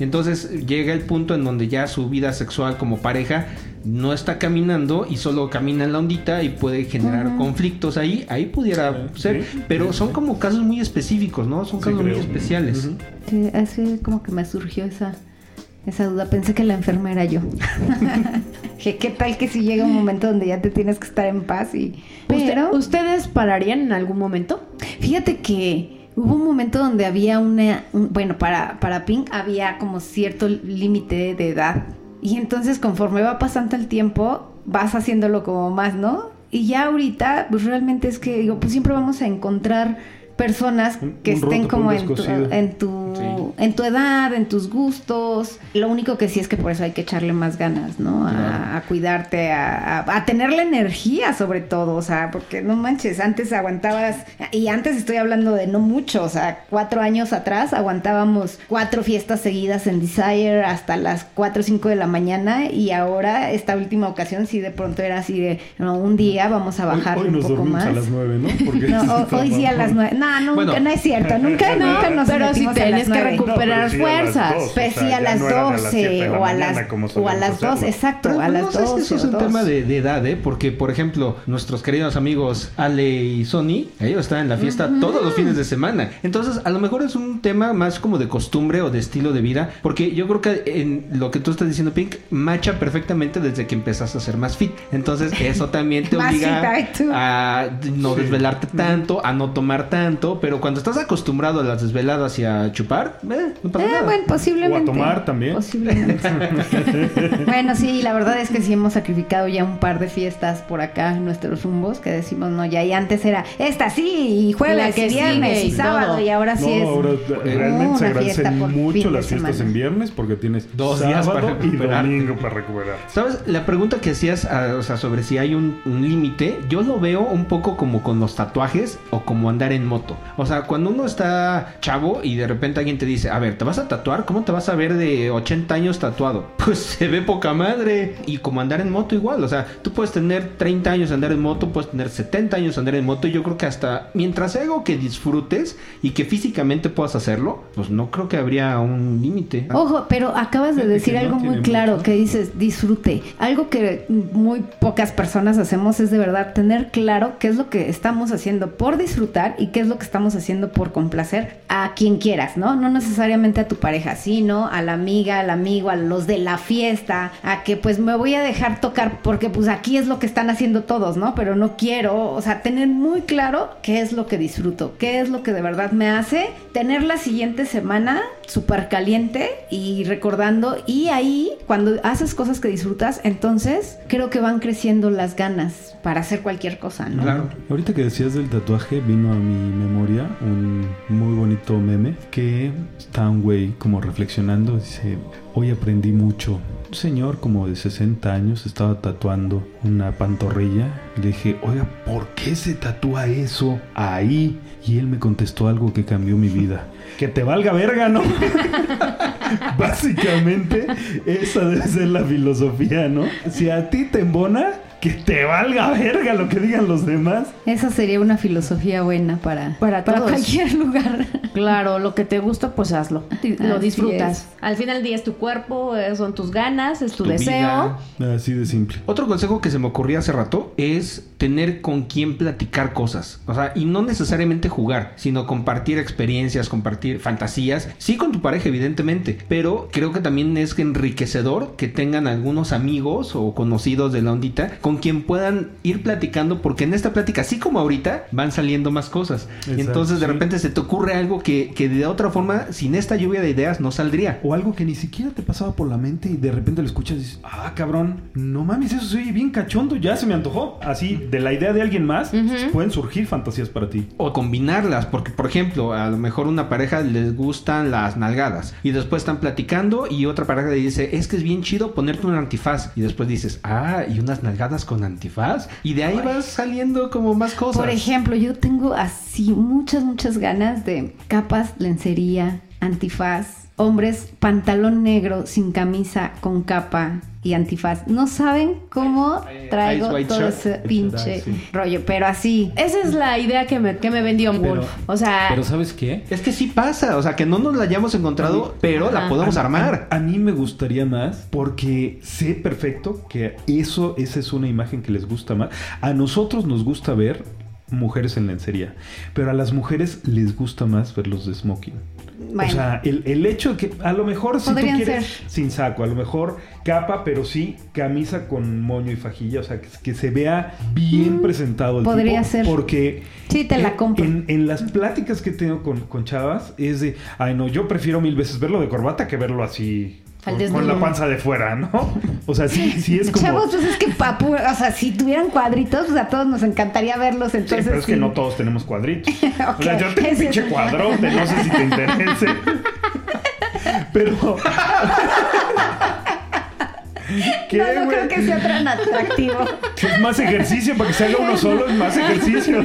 Entonces llega el punto en donde ya su vida sexual como pareja no está caminando y solo camina en la ondita y puede generar conflictos ahí. Ahí pudiera
Sí,
ser,
sí,
pero
sí,
son
sí.
como casos muy específicos, ¿no? Son
Sí,
casos muy especiales.
Sí, así como que me surgió esa, esa duda. Pensé que la enferma era yo. que qué tal que si llega un momento donde ya te tienes que estar en paz y...
¿Usted-
Pero...
¿Ustedes pararían en algún momento?
Fíjate que hubo un momento donde había una, un- bueno, para, para Pink había como cierto límite de edad. Y entonces conforme va pasando el tiempo, vas haciéndolo como más, ¿no? Y ya ahorita, pues realmente es que, digo, pues siempre vamos a encontrar personas que
un
estén como tu, en tu en tu edad, en tus gustos. Lo único que sí es que por eso hay que echarle más ganas, ¿no? A, a cuidarte, a, a- a tener la energía sobre todo, o sea, porque no manches, antes aguantabas, y antes estoy hablando de no mucho, o sea, cuatro años atrás aguantábamos cuatro fiestas seguidas en Desire hasta las cuatro o cinco de la mañana y ahora esta última ocasión sí de pronto era así de, no, un día vamos a bajar
hoy
un
nos
poco
dormimos
más.
a las nueve, ¿no? Porque
No, hoy sí a las nueve. No, nunca,
Bueno.
no es cierto. Nunca, nunca nos
pero
a
tienes que recuperar
No, sí
fuerzas.
Pues sí, a las
no eran a las
12
siete de la
o a las, o a las 2,
hacerlo.
exacto,
Pero
a
no
las
sé si
12.
eso es un tema de, de edad, ¿eh? Porque, por ejemplo, nuestros queridos amigos Ale y Sony, ellos están en la fiesta todos los fines de semana. Entonces, a lo mejor es un tema más como de costumbre o de estilo de vida. Porque yo creo que en lo que tú estás diciendo, Pink, macha perfectamente desde que empezaste a ser más fit. Entonces, eso también te obliga
tú.
a no desvelarte tanto, a no tomar tanto. Pero cuando estás acostumbrado a las desveladas y a chupar, eh, no pasa
Eh,
nada.
bueno, posiblemente.
O a tomar también.
Posiblemente. bueno, sí, la verdad es que sí hemos sacrificado ya un par de fiestas por acá en nuestros rumbos que decimos, no, ya y antes era esta sí, y jueves,
que
y viernes
sigue
y sábado,
todo.
y ahora sí
no,
es.
ahora realmente se
una fiesta
agradecen mucho las fiestas en viernes porque tienes
Dos días para
y
recuperar.
domingo para recuperar.
¿Sabes? La pregunta que hacías, ah, o sea, sobre si hay un, un límite, yo lo veo un poco como con los tatuajes o como andar en moto. O sea, cuando uno está chavo y de repente alguien te dice, a ver, ¿te vas a tatuar? ¿Cómo te vas a ver de 80 años tatuado? Pues se ve poca madre. Y como andar en moto igual, o sea, tú puedes tener 30 años andar en moto, puedes tener 70 años andar en moto. Y yo creo que hasta mientras sea algo que disfrutes y que físicamente puedas hacerlo, pues no creo que habría un límite.
Ojo, pero acabas de decir
no
algo muy claro,
mucho.
que dices disfrute. Algo que muy pocas personas hacemos es de verdad tener claro qué es lo que estamos haciendo por disfrutar y qué es lo que estamos haciendo por complacer a quien quieras, ¿no? No necesariamente a tu pareja, sino a la amiga, al amigo, a los de la fiesta, a que pues me voy a dejar tocar porque pues aquí es lo que están haciendo todos, ¿no? Pero no quiero, o sea, tener muy claro qué es lo que disfruto, qué es lo que de verdad me hace tener la siguiente semana súper caliente y recordando y ahí cuando haces cosas que disfrutas, entonces creo que van creciendo las ganas para hacer cualquier cosa, ¿no?
Claro.
Ahorita que decías del tatuaje, vino a mi memoria un muy bonito meme que está un güey como reflexionando. Dice: Hoy aprendí mucho. Un señor como de 60 años estaba tatuando una pantorrilla. Le dije: Oiga, ¿por qué se tatúa eso ahí? Y él me contestó algo que cambió mi vida. Que te valga verga, ¿no? Básicamente, esa debe ser la filosofía, ¿no? Si a ti te embona, que te valga verga lo que digan los demás.
Esa sería una filosofía buena para,
Para todos.
cualquier lugar.
Claro, lo que te gusta, pues hazlo.
Así
Lo disfrutas.
es.
Al final del día es tu cuerpo, eh, son tus ganas, es tu,
Tu
deseo.
vida.
Así de simple.
Otro consejo que se me ocurrió hace rato es tener con quién platicar cosas. O sea, y no necesariamente jugar, sino compartir experiencias, compartir fantasías. Sí con tu pareja, evidentemente. Pero creo que también es enriquecedor que tengan algunos amigos o conocidos de la ondita con quien puedan ir platicando. Porque en esta plática, así como ahorita, van saliendo más cosas. y
Exacto,
entonces de
sí.
repente se te ocurre algo que, que de otra forma, sin esta lluvia de ideas, no saldría.
O algo que ni siquiera te pasaba por la mente y de repente lo escuchas y dices, ah, cabrón, no mames, eso se oye bien cachondo, ya se me antojó. Así, de la idea de alguien más, pueden surgir fantasías para ti.
O combinarlas, porque por ejemplo, a lo mejor una pareja les gustan las nalgadas y después están platicando y otra pareja le dice, es que es bien chido ponerte un antifaz y después dices, ah, y unas nalgadas con antifaz y de ahí vas saliendo como más cosas.
Por ejemplo, yo tengo así muchas, muchas ganas de capas, lencería, antifaz, hombres, pantalón negro sin camisa, con capa y antifaz. No saben cómo traigo
Ice
todo ese pinche
sí.
rollo, pero así.
Esa es la idea que me, que me vendió
Pero-
Wolf. O sea,
Pero ¿sabes qué?
Es que sí pasa, o sea, que no nos la hayamos encontrado, pero la podemos
A-
armar.
A, a mí me gustaría más porque sé perfecto que eso, esa es una imagen que les gusta más. A nosotros nos gusta ver mujeres en lencería, pero a las mujeres les gusta más verlos de smoking.
Bueno.
O sea, el, el hecho de que a lo mejor si tú quieres
ser.
sin saco, a lo mejor capa, pero sí camisa con moño y fajilla, o sea, que, que se vea bien presentado el
Mm, podría
tipo,
ser.
porque
Sí, te la compro.
En, en las pláticas que tengo con, con chavas es de, ay no, yo prefiero mil veces verlo de corbata que verlo así Con, la panza de fuera, ¿no? O sea, sí, sí es como...
Chavos, pues es que papu, o sea, si tuvieran cuadritos, pues a todos nos encantaría verlos,
Sí,
entonces.
pero es que no todos tenemos cuadritos. O sea, yo tengo un pinche cuadrote, no sé si te interese. Pero. ¿Qué,
no, no creo que sea tan atractivo.
Es más ejercicio para que se haga uno solo, es más ejercicio.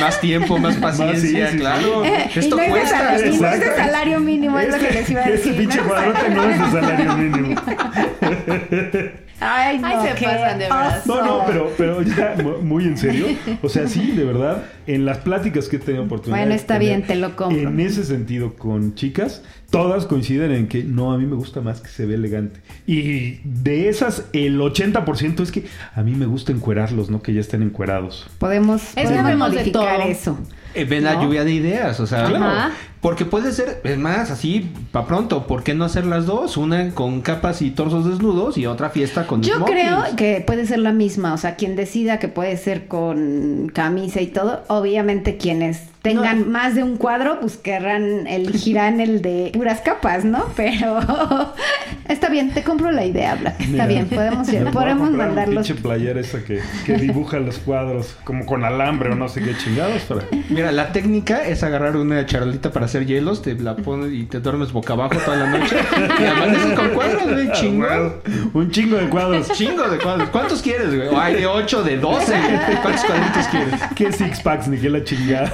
Más tiempo, más paciencia,
sí, sí,
claro.
Eh, y
Esto
no es de
cuesta.
salario- no es de salario mínimo, es lo que les iba a
Este
decir.
pinche
¿no?
cuadrote no es de salario mínimo.
Ay, no,
Ay, se
qué
pasan de verdad.
No, no, pero, pero ya mu- muy en serio. O sea, sí, de verdad, en las pláticas que he tenido oportunidad.
Bueno, está
tener
bien, te lo compro.
En ese sentido, con chicas, todas coinciden en que no, a mí me gusta más que se ve elegante. Y de esas, el 80% es que a mí me gusta encuerarlos, no que ya estén encuerados.
Podemos,
que
podemos
de
modificar
todo.
eso.
Eh, ven la
¿No?
lluvia de ideas, o sea, porque puede ser, es más, así, para pronto, ¿por qué no hacer las dos? Una con capas y torsos desnudos y otra fiesta con
Yo creo que puede ser la misma, o sea, quien decida que puede ser con camisa y todo, obviamente quienes tengan más de un cuadro, pues querrán, elegirán el de puras capas, ¿no? Pero está bien, te compro la idea, Black. Está
Mira,
bien, podemos,
a
podemos mandarlos.
pinche playera esa que, que dibuja los cuadros como con alambre o no sé qué chingados para...
Mira, la técnica es agarrar una charolita para hacer hielos, te la pones y te duermes boca abajo toda la noche y amaneces con cuadros, güey, chingón.
Un chingo de cuadros.
Chingo de cuadros. ¿Cuántos quieres, güey? O hay de 8, de 12. ¿Cuántos cuadritos quieres?
¿Qué six packs ni qué la chingada?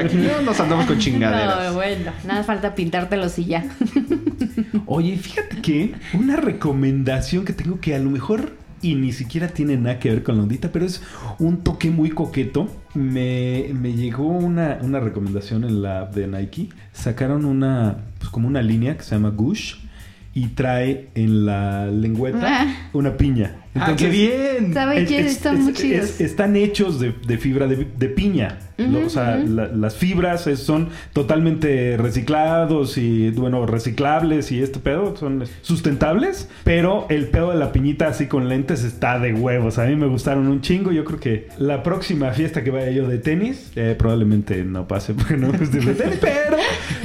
Aquí no nos andamos con chingaderas.
No, bueno, nada falta pintártelos y ya.
Oye, fíjate que una recomendación que tengo que a lo mejor y ni siquiera tiene nada que ver con la ondita, pero es un toque muy coqueto. Me, me llegó una, una recomendación en la app de Nike. Sacaron una, pues como una línea que se llama Gush y trae en la lengüeta
Ah.
una piña.
¡Ah, qué bien!
¿Saben
Es-
qué?
es-
Están
es-
muy
es-
chidos.
están hechos de, de fibra de, de piña. Lo- o sea, la- las fibras es- son totalmente reciclados y, bueno, reciclables y este pedo son sustentables. Pero el pedo de la piñita así con lentes está de huevos. A mí me gustaron un chingo. Yo creo que la próxima fiesta que vaya yo de tenis, eh, probablemente no pase porque no me de tenis, pero...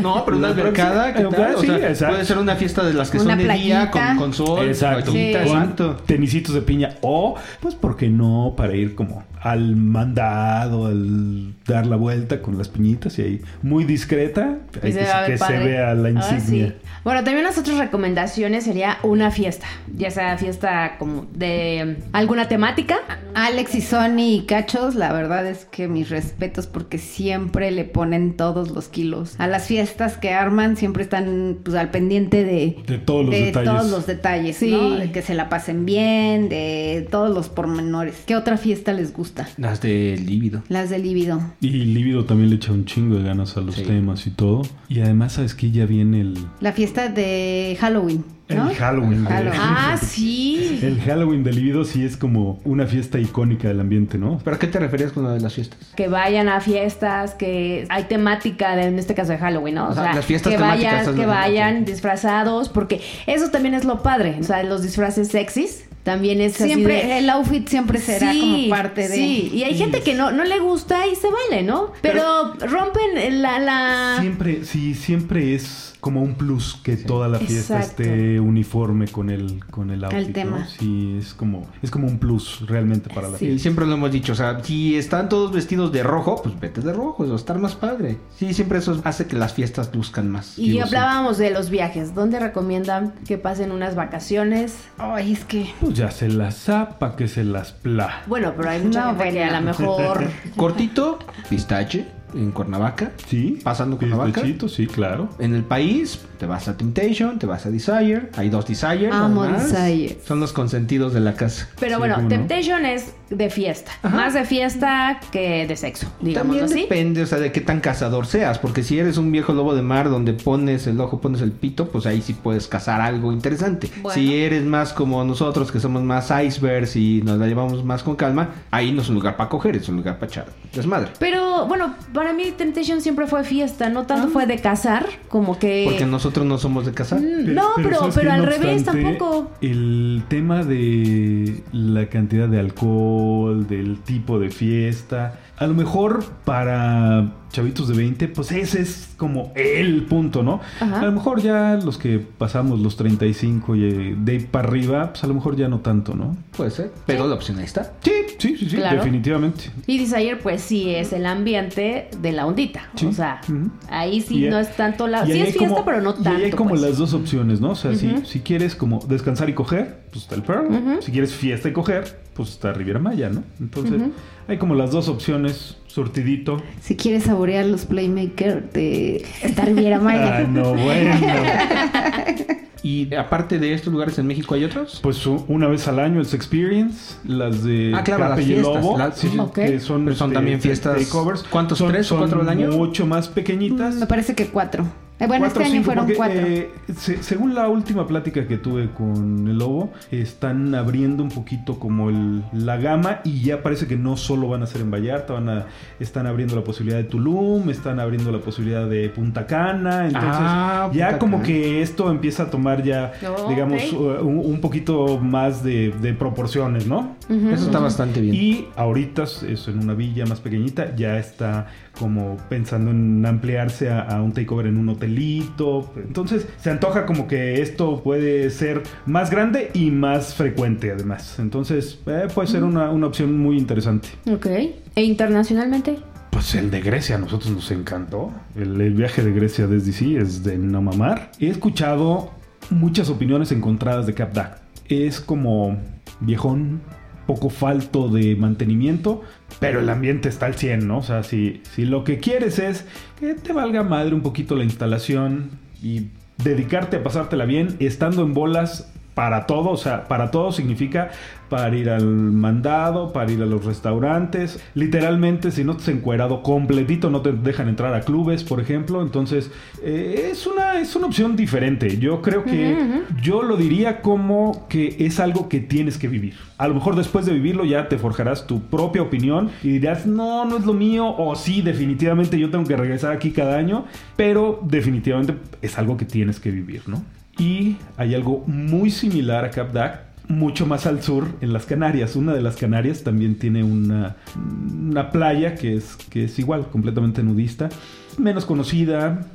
No, pero una albercada, ¿qué
próxima-
tal? O
sí,
sea, puede ser una fiesta de las que
Una
son de día,
playita.
con, con sol,
Exacto.
playita,
Con
exacto.
tenisitos de piña. O, pues, ¿por qué no? Para ir como al mandado, al dar la vuelta con las piñitas y ahí muy discreta.
Y
ahí
se
que, se vea la
Ah,
insignia.
sí. Bueno, también las otras recomendaciones sería una fiesta, ya sea fiesta como de alguna temática.
Alex y Sony y Cachos, la verdad es que mis respetos porque siempre le ponen todos los kilos. A las fiestas que arman siempre están pues al pendiente de,
De todos los
de
detalles.
todos los detalles,
Sí.
¿no? De que se la pasen bien, de todos los pormenores. ¿Qué otra fiesta les gusta?
Las de líbido.
Las de líbido.
Y Líbido también le echa un chingo de ganas a los
Sí.
temas y todo. Y además, ¿sabes que Ya viene el,
La fiesta de Halloween, ¿no?
el Halloween. de-
Halloween.
Ah, sí.
El Halloween de Líbido sí es como una fiesta icónica del ambiente, ¿no?
¿Pero a qué te referías con una de las fiestas?
Que vayan a fiestas, que hay temática, de, en este caso de Halloween, ¿no? O,
O sea,
sea,
las fiestas
que
temáticas,
vayan, que vayan disfrazados, porque eso también es lo padre. O sea, los disfraces sexys también es así
Siempre,
de-
el outfit siempre será
Sí,
como parte de...
Sí, y hay gente que no, no le gusta y se vale, ¿no? Pero, rompen la... la...
Siempre, sí, siempre es como un plus que toda la fiesta
Exacto.
esté uniforme con el, con el outfit,
tema.
¿no? Sí, es como, es como un plus realmente para la
Sí.
Y
fiesta.
siempre lo hemos dicho, o sea, si están todos vestidos de rojo, pues vete de rojo, eso va a estar más padre. Sí, siempre eso hace que las fiestas luzcan más.
Y
Digo,
hablábamos de los viajes. ¿Dónde recomiendan que pasen unas vacaciones?
Ay, es que...
Pues ya se las zapa, que se las pla.
Bueno, pero hay mucha
No,
gente que a lo mejor...
Cortito, pistache, en Cuernavaca.
Sí.
Pasando Cuernavaca.
Sí, claro.
En el país, te vas a Temptation, te vas a Desire. Hay dos Desire.
Amo. Desire.
Son los consentidos de la casa.
Pero bueno. Temptation es de fiesta. Más de fiesta que de sexo, digamos
También
así.
depende, o sea, de qué tan cazador seas. Porque si eres un viejo lobo de mar donde pones el ojo, pones el pito, pues ahí sí puedes cazar algo interesante.
Bueno.
Si eres más como nosotros, que somos más icebergs y nos la llevamos más con calma, ahí no es un lugar para coger, es un lugar para echar desmadre.
Pero bueno, para mí Temptation siempre fue fiesta, no tanto fue de cazar, como que...
Porque nosotros no somos de cazar.
Mm, no, pero,
¿sabes
pero al
No
revés
obstante,
tampoco.
El tema de la cantidad de alcohol, del tipo de fiesta, a lo mejor para chavitos de 20, pues ese es como el punto, ¿no?
Ajá.
A lo mejor ya los que pasamos los 35 y eh, de ahí para arriba, pues a lo mejor ya no tanto, ¿no?
Puede ser. Pero la opción ahí está.
Sí, sí, sí, sí,
Claro.
definitivamente.
Y Desire, pues sí es el ambiente de la ondita.
Sí.
O sea, ahí sí
Y-
no es tanto la.
y
Sí es
hay
fiesta,
como-
pero no
y
tanto.
ahí hay como
pues.
las dos opciones, ¿no? O sea, si,
Ujú.
si quieres como descansar y coger, pues está el Pearl. Si quieres fiesta y coger, pues está Riviera Maya, ¿no? Entonces, hay como las dos opciones, surtidito.
Si quieres saborear los Playmaker de esta Riviera Maya.
Ah, no, bueno.
Y aparte de estos lugares en México, ¿hay otros?
Pues una vez al año el Experience, las de
Ah, claro,
Cape
las
y el
fiestas,
Lobo, sí,
Ok.
que son,
Pero son
este,
también fiestas-
takeovers.
¿cuántos,
Son-
tres o cuatro al año?
Mucho más pequeñitas.
Mm, Me parece que cuatro. Eh, bueno,
Cuatro
este año
cinco,
fueron
porque,
cuatro.
eh, se- según la última plática que tuve con el lobo, están abriendo un poquito como el- la gama y ya parece que no solo van a ser en Vallarta, van a, están abriendo la posibilidad de Tulum, están abriendo la posibilidad de Punta Cana, entonces
Ah,
ya
Punta
como
Cana.
que esto empieza a tomar ya, digamos, uh, un, un poquito más de, de proporciones, ¿no?
Eso está bastante bien.
Y ahorita es en una villa más pequeñita, ya está como pensando en ampliarse a, a un takeover en un hotelito. Entonces se antoja como que esto puede ser más grande y más frecuente además. Entonces eh, puede ser una, una opción muy interesante.
Ok. ¿E internacionalmente?
Pues el de Grecia a nosotros nos encantó. El, el viaje de Grecia desde sí es de no mamar. He escuchado muchas opiniones encontradas de CapDAC. Es como viejón, poco falto de mantenimiento, pero el ambiente está al 100, ¿no? O sea, si, si lo que quieres es que te valga madre un poquito la instalación y dedicarte a pasártela bien, estando en bolas para todo, o sea, para todo significa para ir al mandado, para ir a los restaurantes. Literalmente, si no te has encuerado completito, no te dejan entrar a clubes, por ejemplo. Entonces, eh, es, una, es una opción diferente. Yo creo que yo lo diría como que es algo que tienes que vivir. A lo mejor después de vivirlo ya te forjarás tu propia opinión y dirás, no, no es lo mío, o sí, definitivamente yo tengo que regresar aquí cada año, pero definitivamente es algo que tienes que vivir, ¿no? Y hay algo muy similar a CapDAC, mucho más al sur, en las Canarias. Una de las Canarias también tiene una, una playa que es, que es igual, completamente nudista, menos conocida,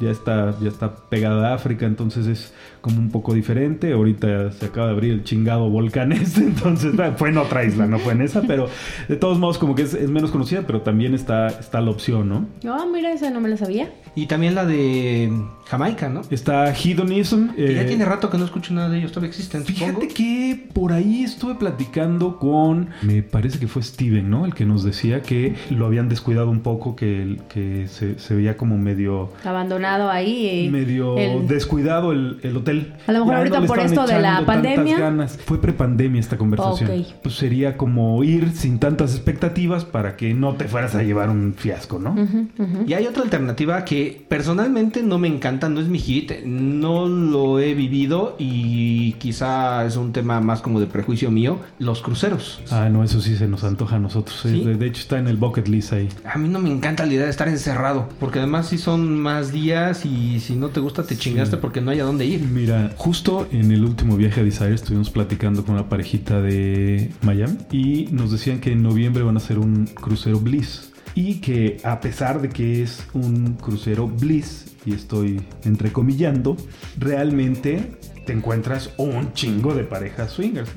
ya está, ya está pegada a África, entonces es como un poco diferente. Ahorita se acaba de abrir el chingado volcán este, entonces bueno, fue en otra isla, no fue en esa, pero de todos modos como que es, es menos conocida, pero también está, está la opción, ¿no?
Ah, mira, esa no me la sabía.
Y también la de Jamaica, ¿no?
Está Hedonism.
Que ya
eh,
tiene rato que no escucho nada de ellos, todavía existen, supongo.
Fíjate que por ahí estuve platicando con, me parece que fue Steven, ¿no? El que nos decía que lo habían descuidado un poco, que, que se, se veía como medio,
Abandonado ahí. eh,
medio
el-
descuidado el, el hotel.
A lo mejor
Ya
ahorita
le
por esto de la pandemia.
ganas. Fue prepandemia esta conversación.
Ok.
Pues sería como ir sin tantas expectativas para que no te fueras a llevar un fiasco, ¿no?
Ujú, ujú.
Y hay otra alternativa que personalmente no me encanta, no es mi hit, no lo he vivido y quizá es un tema más como de prejuicio mío, los cruceros.
Ah, no, eso sí se nos antoja a nosotros.
¿Sí?
De, de hecho está en el bucket list ahí.
A mí no me encanta la idea de estar encerrado, porque además si son más días y si no te gusta te chingaste porque no hay a dónde ir.
Mira, justo en el último viaje a Desire estuvimos platicando con una parejita de Miami y nos decían que en noviembre van a hacer un crucero Bliss. Y que a pesar de que es un crucero Bliss, y estoy entrecomillando, realmente te encuentras un chingo de parejas swingers.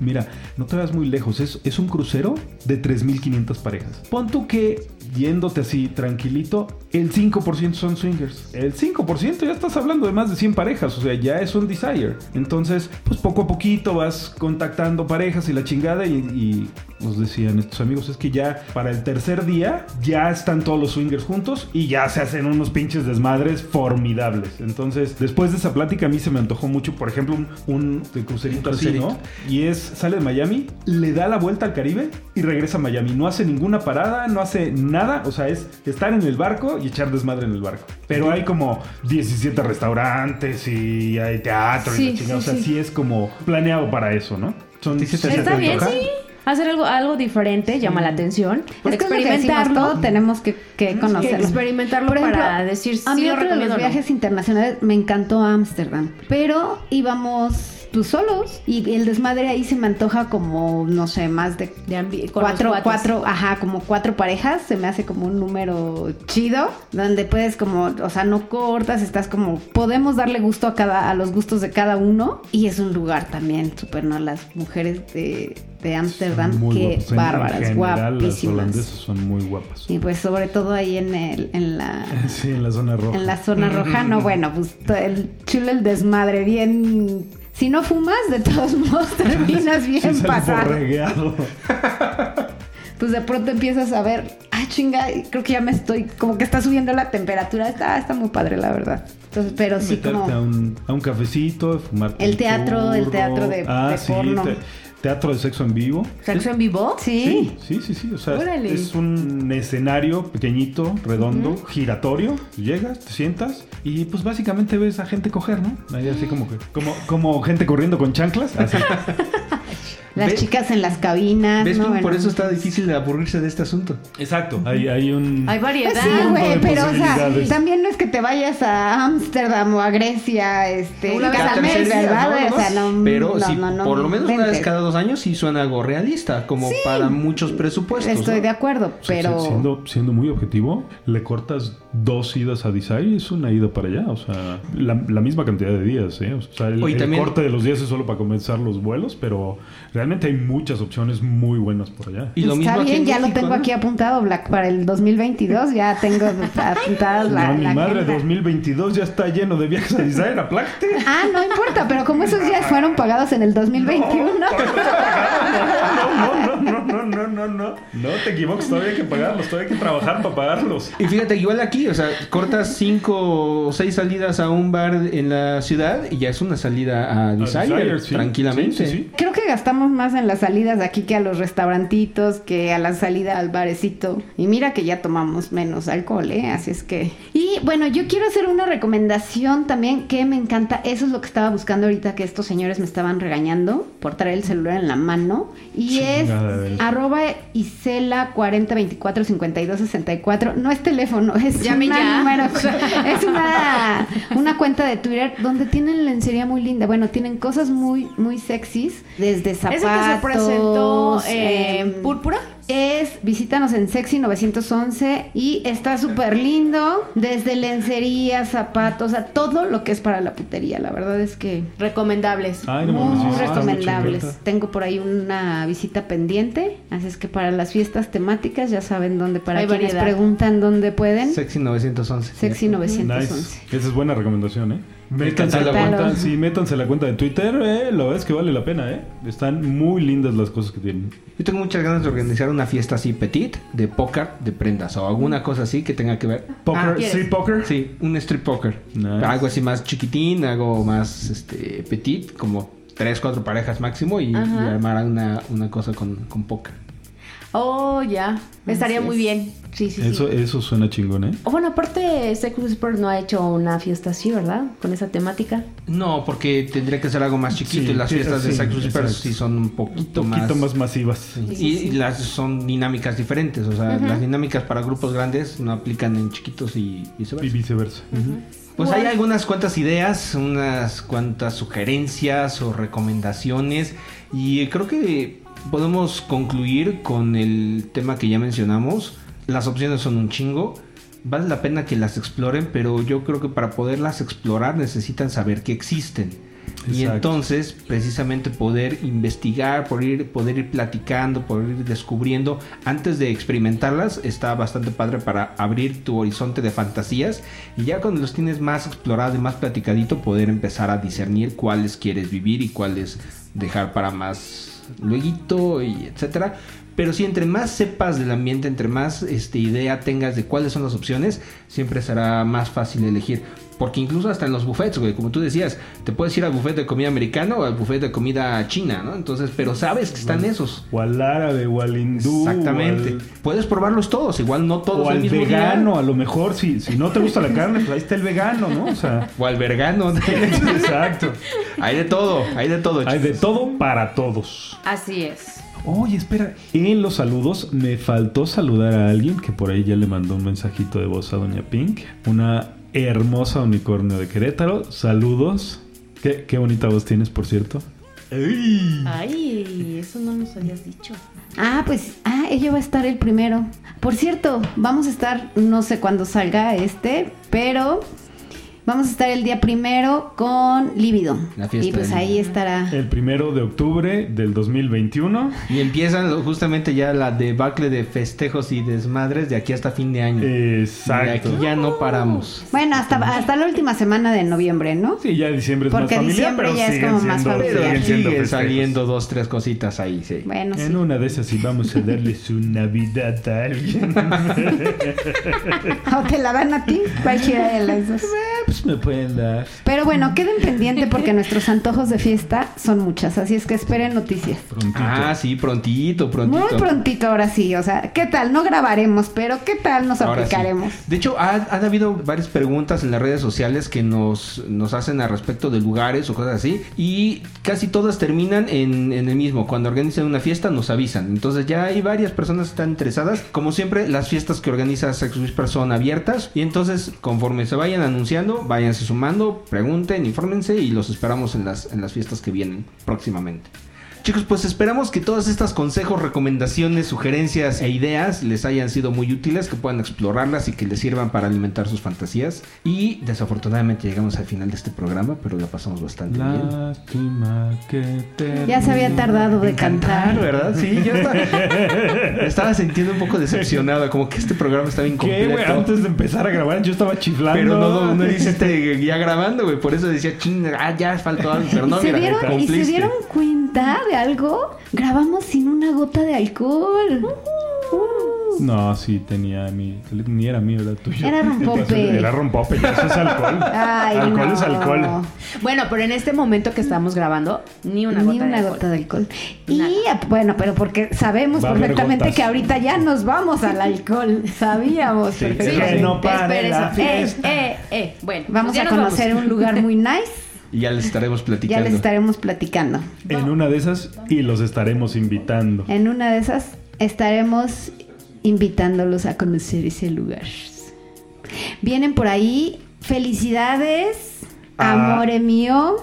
Mira, no te vas muy lejos, es, es un crucero de 3.500 parejas. Pon tú que yéndote así tranquilito, el 5% son swingers. El 5% ya estás hablando de más de 100 parejas, o sea, ya es un desire. Entonces, pues poco a poquito vas contactando parejas y la chingada y, y nos decían estos amigos, es que ya para el tercer día ya están todos los swingers juntos y ya se hacen unos pinches desmadres formidables. Entonces, después de esa plática a mí se me antojó mucho, por ejemplo, un, un de crucerito
Un
así. ¿no? Y es, sale de Miami, le da la vuelta al Caribe y regresa a Miami. No hace ninguna parada, no hace nada. O sea, es estar en el barco y echar desmadre en el barco. Pero hay como 17 restaurantes y hay teatro y
Sí,
la chingada.
sí,
o sea,
sí.
sí es como planeado para eso, ¿no? Son
Sí, sí, te-
Está
te
bien, sí. Hacer algo, algo diferente llama la atención.
Pues que que
experimentarlo.
todo tenemos que, que
que
conocerlo.
experimentarlo
Por ejemplo,
para decir
a
si
mí
lo
otro de los
no.
viajes internacionales me encantó Ámsterdam, pero íbamos pues solos. Y el desmadre ahí se me antoja como, no sé, más de cuatro, cuatro, ajá, como cuatro parejas, se me hace como un número chido, donde puedes como, o sea, no cortas, estás como, podemos darle gusto a cada, a los gustos de cada uno, y es un lugar también súper, ¿no? Las mujeres de, de Ámsterdam, qué
guapas.
Bárbaras,
en general, Las
guapísimas.
holandesas son muy guapas.
Y pues sobre todo ahí en el, en la
Sí, en la zona roja.
en la zona roja, no, bueno, pues el chulo el desmadre, bien. Si no fumas, de todos modos terminas bien
Sí,
pasado. Pues de pronto empiezas a ver, ah, chinga, creo que ya me estoy, como que está subiendo la temperatura. Está, está muy padre, la verdad. Entonces, pero sí como.
a, un, a un cafecito, fumar.
El teatro, el teatro de-
ah,
de
sí,
porno.
te- teatro de sexo en vivo.
¿Sexo en vivo?
Sí.
Sí, sí, sí. O sea,
Órale.
es un escenario pequeñito, redondo, giratorio. Llegas, te sientas y pues básicamente ves a gente coger, ¿no? Ahí así como que, como, como gente corriendo con chanclas. Así.
Las chicas en las cabinas.
¿Ves
¿no?
que por
Bueno,
eso está difícil de aburrirse de este asunto?
Exacto. Hay, hay un.
Hay
Pues
variedad.
sí,
de
güey, pero o sea, también no es que te vayas a Ámsterdam o a Grecia, este,
Una vez
cada
al
mes, ¿verdad?
¿no?
O sea, no,
Pero
no,
sí,
no, no
por lo menos una vez cada dos años sí suena algo realista, como para muchos presupuestos.
Estoy
¿no?
de acuerdo,
O sea,
pero
siendo, siendo muy objetivo, le cortas dos idas a Desire y es una ida para allá. O sea, la, la misma cantidad de días. ¿eh? O sea, el,
Oye,
el
también-
corte de los días es solo para comenzar los vuelos, pero realmente hay muchas opciones muy buenas por allá.
Y lo
está
mismo
bien,
en
ya lo
México,
tengo
¿no?
aquí apuntado, Black, para el 2022 ya tengo apuntadas la,
no, mi
la
madre,
agenda.
2022 ya está lleno de viajes a Desire, aplácate.
Ah, no importa, pero como esos días fueron pagados en el 2021.
No, no, no, no, no, no, no. Te equivoques, todavía hay que pagarlos, todavía hay que trabajar para pagarlos.
Y fíjate, igual aquí, o sea, cortas cinco o seis salidas a un bar en la ciudad y ya es una salida a Desire,
Desire, sí.
tranquilamente.
Sí, sí, sí.
Creo que gastamos más en las salidas de aquí que a los restaurantitos, que a la salida al barecito. Y mira que ya tomamos menos alcohol, ¿eh? Así es que... Y bueno, yo quiero hacer una recomendación también que me encanta. Eso es lo que estaba buscando ahorita que estos señores me estaban regañando por traer el celular en la mano. Y es
Chingada
Isela 4024 5264. No es teléfono, es
Llame
una
ya.
número. Es una, una cuenta de Twitter donde tienen lencería muy linda. Bueno, tienen cosas muy, muy sexys. Desde zapatos.
¿Ese que se presentó
eh,
en Púrpura?
Es, visítanos en Sexy 911 y está súper lindo. Desde lencería, zapatos, o sea, todo lo que es para la putería. La verdad es que
Recomendables.
Ay, no
muy recomendables. Tengo por ahí una visita pendiente. Así es que para las fiestas temáticas ya saben dónde, para
Hay
quienes
variedad.
preguntan dónde pueden.
Sexy 911.
Sexy 911.
Nice. Esa es buena recomendación, ¿eh? Métanse a la cuenta, sí, métanse a la cuenta de Twitter, eh, la verdad es que vale la pena, ¿eh? Están muy lindas las cosas que tienen.
Yo tengo muchas ganas de organizar una fiesta así petit, de póker, de prendas o alguna cosa así que tenga que ver.
Poker,
Ah,
street poker.
Sí, un street poker.
Nice.
Algo así más chiquitín, algo más este petit, como tres, cuatro parejas máximo y, y armar una, una cosa con, con póker.
Oh, ya. Estaría
Así
muy
es.
bien. Sí, sí,
Eso,
sí.
eso suena chingón, ¿eh?
Oh, bueno, aparte, Sex Whisper no ha hecho una fiesta así, ¿verdad? Con esa temática.
No, porque tendría que ser algo más chiquito
Sí,
y las fiestas de Whispers
exacto.
sí son un
Un
poquito,
poquito más,
más...
masivas.
y, y las son dinámicas diferentes, o sea, las dinámicas para grupos grandes no aplican en chiquitos y
Y
viceversa.
viceversa.
Pues hay algunas cuantas ideas, unas cuantas sugerencias o recomendaciones y creo que podemos concluir con el tema que ya mencionamos. Las opciones son un chingo. Vale la pena que las exploren, pero yo creo que para poderlas explorar necesitan saber que existen. Y entonces, precisamente poder investigar, poder ir, poder ir platicando, poder ir descubriendo, antes de experimentarlas, está bastante padre para abrir tu horizonte de fantasías. Y ya cuando los tienes más explorado y más platicadito, poder empezar a discernir cuáles quieres vivir y cuáles dejar para más luego y etcétera. Pero si entre más sepas del ambiente, entre más este, idea tengas de cuáles son las opciones, siempre será más fácil elegir. Porque incluso hasta en los buffets, güey, como tú decías, te puedes ir al buffet de comida americana o al buffet de comida china, ¿no? Entonces, pero sabes que están esos.
O al árabe, o al hindú.
Exactamente.
O al,
Puedes probarlos todos, igual no todos
o
al mismo
vegano,
día.
a lo mejor. Si, si no te gusta la carne, pues ahí está el vegano, ¿no? O sea,
O al vergano.
exacto.
hay de todo, hay de todo.
Hay de
chicos.
todo para todos.
Así es.
Oye, espera, en los saludos me faltó saludar a alguien que por ahí ya le mandó un mensajito de voz a Doña Pink. Una hermosa unicornio de Querétaro. Saludos. ¿Qué, qué bonita voz tienes, por cierto.
Ay, eso no nos habías dicho.
Ah, pues, ah, ella va a estar el primero. Por cierto, vamos a estar, no sé cuándo salga este, pero vamos a estar el día primero con Líbido.
La fiesta
y pues ahí estará.
El primero de octubre del 2021.
Y empiezan justamente ya la debacle de festejos y desmadres de aquí hasta fin de año. De
Exacto.
aquí ya no paramos.
Bueno, hasta, hasta la última semana de noviembre, ¿no?
Sí, ya diciembre es
Porque
más familiar,
diciembre
pero
ya es como más familiar.
Siguen
saliendo dos, tres cositas ahí, sí.
Bueno, sí.
En una de esas sí vamos a darle su Navidad a alguien.
O te la dan a ti, cualquiera de las dos.
pues me pueden dar.
Pero bueno, queden pendiente porque nuestros antojos de fiesta son muchas, así es que esperen noticias.
Prontito.
Ah, sí, prontito, prontito.
Muy prontito ahora sí, o sea, ¿qué tal? No grabaremos, pero ¿qué tal nos
Ahora sí.
aplicaremos?
De hecho, ha- han habido varias preguntas en las redes sociales que nos, nos hacen al respecto de lugares o cosas así. Y casi todas terminan en, en el mismo. Cuando organizan una fiesta nos avisan. Entonces ya hay varias personas que están interesadas. Como siempre, las fiestas que organiza Sex Whisper son abiertas. Y entonces, conforme se vayan anunciando, váyanse sumando, pregunten, infórmense y los esperamos en las, en las fiestas que vienen próximamente. Chicos, pues esperamos que todas estas consejos, recomendaciones, sugerencias e ideas les hayan sido muy útiles, que puedan explorarlas y que les sirvan para alimentar sus fantasías. Y desafortunadamente llegamos al final de este programa, pero la pasamos bastante bien.
Lástima que te.
Ya se había tardado de cantar.
¿verdad? Sí, yo estaba, estaba sintiendo un poco decepcionado, como que este programa estaba
¿Qué,
incompleto.
güey? Antes de empezar a grabar yo estaba chiflando.
Pero no, no hiciste ya grabando, güey. Por eso decía, ching, ah, ya faltó algo. Pero no,
¿Y, se
mira,
dieron, ¿Y se dieron cuenta de algo? Grabamos sin una gota de alcohol. Uh.
No, sí, tenía mi. Ni era mío, era tuyo.
Era rompope.
Era rompope, eso es alcohol.
Ay,
alcohol
no.
es alcohol.
Bueno, pero en este momento que estamos grabando, ni una
Ni
gota
una
de alcohol.
gota de alcohol. Y bueno, pero porque sabemos
Va
perfectamente que ahorita ya nos vamos al alcohol. Sabíamos
Sí,
perfectamente.
que no pare
Espérese.
la
Eh,
fiesta.
eh, eh. Bueno,
Vamos
pues
a conocer
vamos.
un lugar muy nice.
Y ya les estaremos
Ya
platicando.
les estaremos platicando.
En una de esas y los estaremos invitando.
En una de esas estaremos invitándolos a conocer ese lugar. Vienen por ahí. Felicidades,
Ah.
amore mío.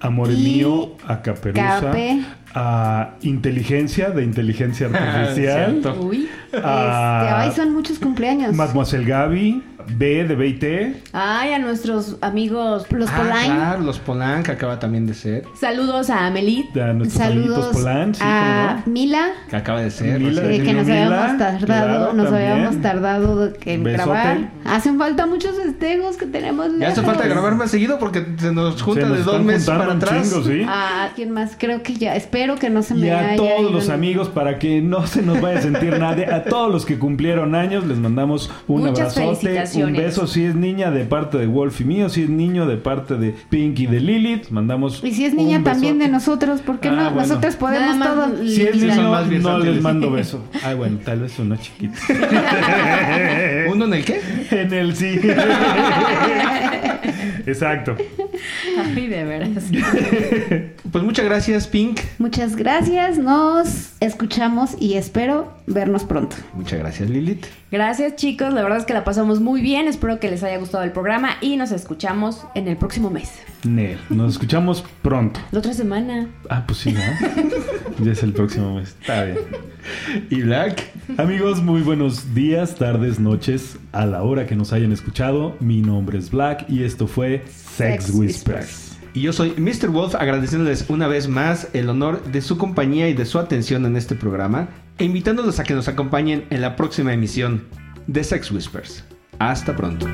Amor
Y
mío, a Caperuza.
Cape.
A inteligencia, de inteligencia artificial.
Uy.
a
Este, ay, son muchos cumpleaños.
Mademoiselle Gaby. B de B y T.
Ay, a nuestros amigos.
Los
Ah,
Polain.
Claro, los Polanca que acaba también de ser.
Saludos a Amelie.
A nuestros
Saludos
Polan, sí,
a Mila.
Que acaba de ser.
Mila,
que nos
Mila,
habíamos tardado,
claro,
nos
también.
habíamos tardado en
Besote.
grabar. Hacen falta muchos festejos que tenemos.
Ya hace falta grabar más seguido porque se nos junta
Se nos
de dos meses para atrás.
chingo, ¿sí?
¿A quién más? Creo que ya. Espero que no se me
Y a
haya
todos
ido
los amigos, para que no se nos vaya a sentir nadie, a todos los que cumplieron años, les mandamos un
Muchas
abrazote, un beso. Si es niña de parte de Wolf y mío, si es niño de parte de Pink y de Lilith, mandamos.
Y si es niña también de nosotros, ¿por qué
Ah,
no?
bueno.
Nosotros podemos
Nada más
todo.
Si es niño,
más
no les mando beso. Ay, bueno, tal vez uno chiquito.
¿Uno en el qué?
en el sí. Exacto.
Ay, de veras.
Pues muchas gracias, Pink.
Muchas gracias. Nos escuchamos y espero vernos pronto.
Muchas gracias, Lilith.
Gracias, chicos. La verdad es que la pasamos muy bien. Espero que les haya gustado el programa y nos escuchamos en el próximo mes.
Nel, nos escuchamos pronto.
La otra semana.
Ah, pues sí, ¿no? ya es el próximo mes. Está bien.
¿Y Black?
Amigos, muy buenos días, tardes, noches, a la hora que nos hayan escuchado. Mi nombre es Black y esto fue Sex,
Sex
Whispers.
Y yo soy Mr. Wolf agradeciéndoles una vez más el honor de su compañía y de su atención en este programa e invitándolos a que nos acompañen en la próxima emisión de Sex Whispers. Hasta pronto.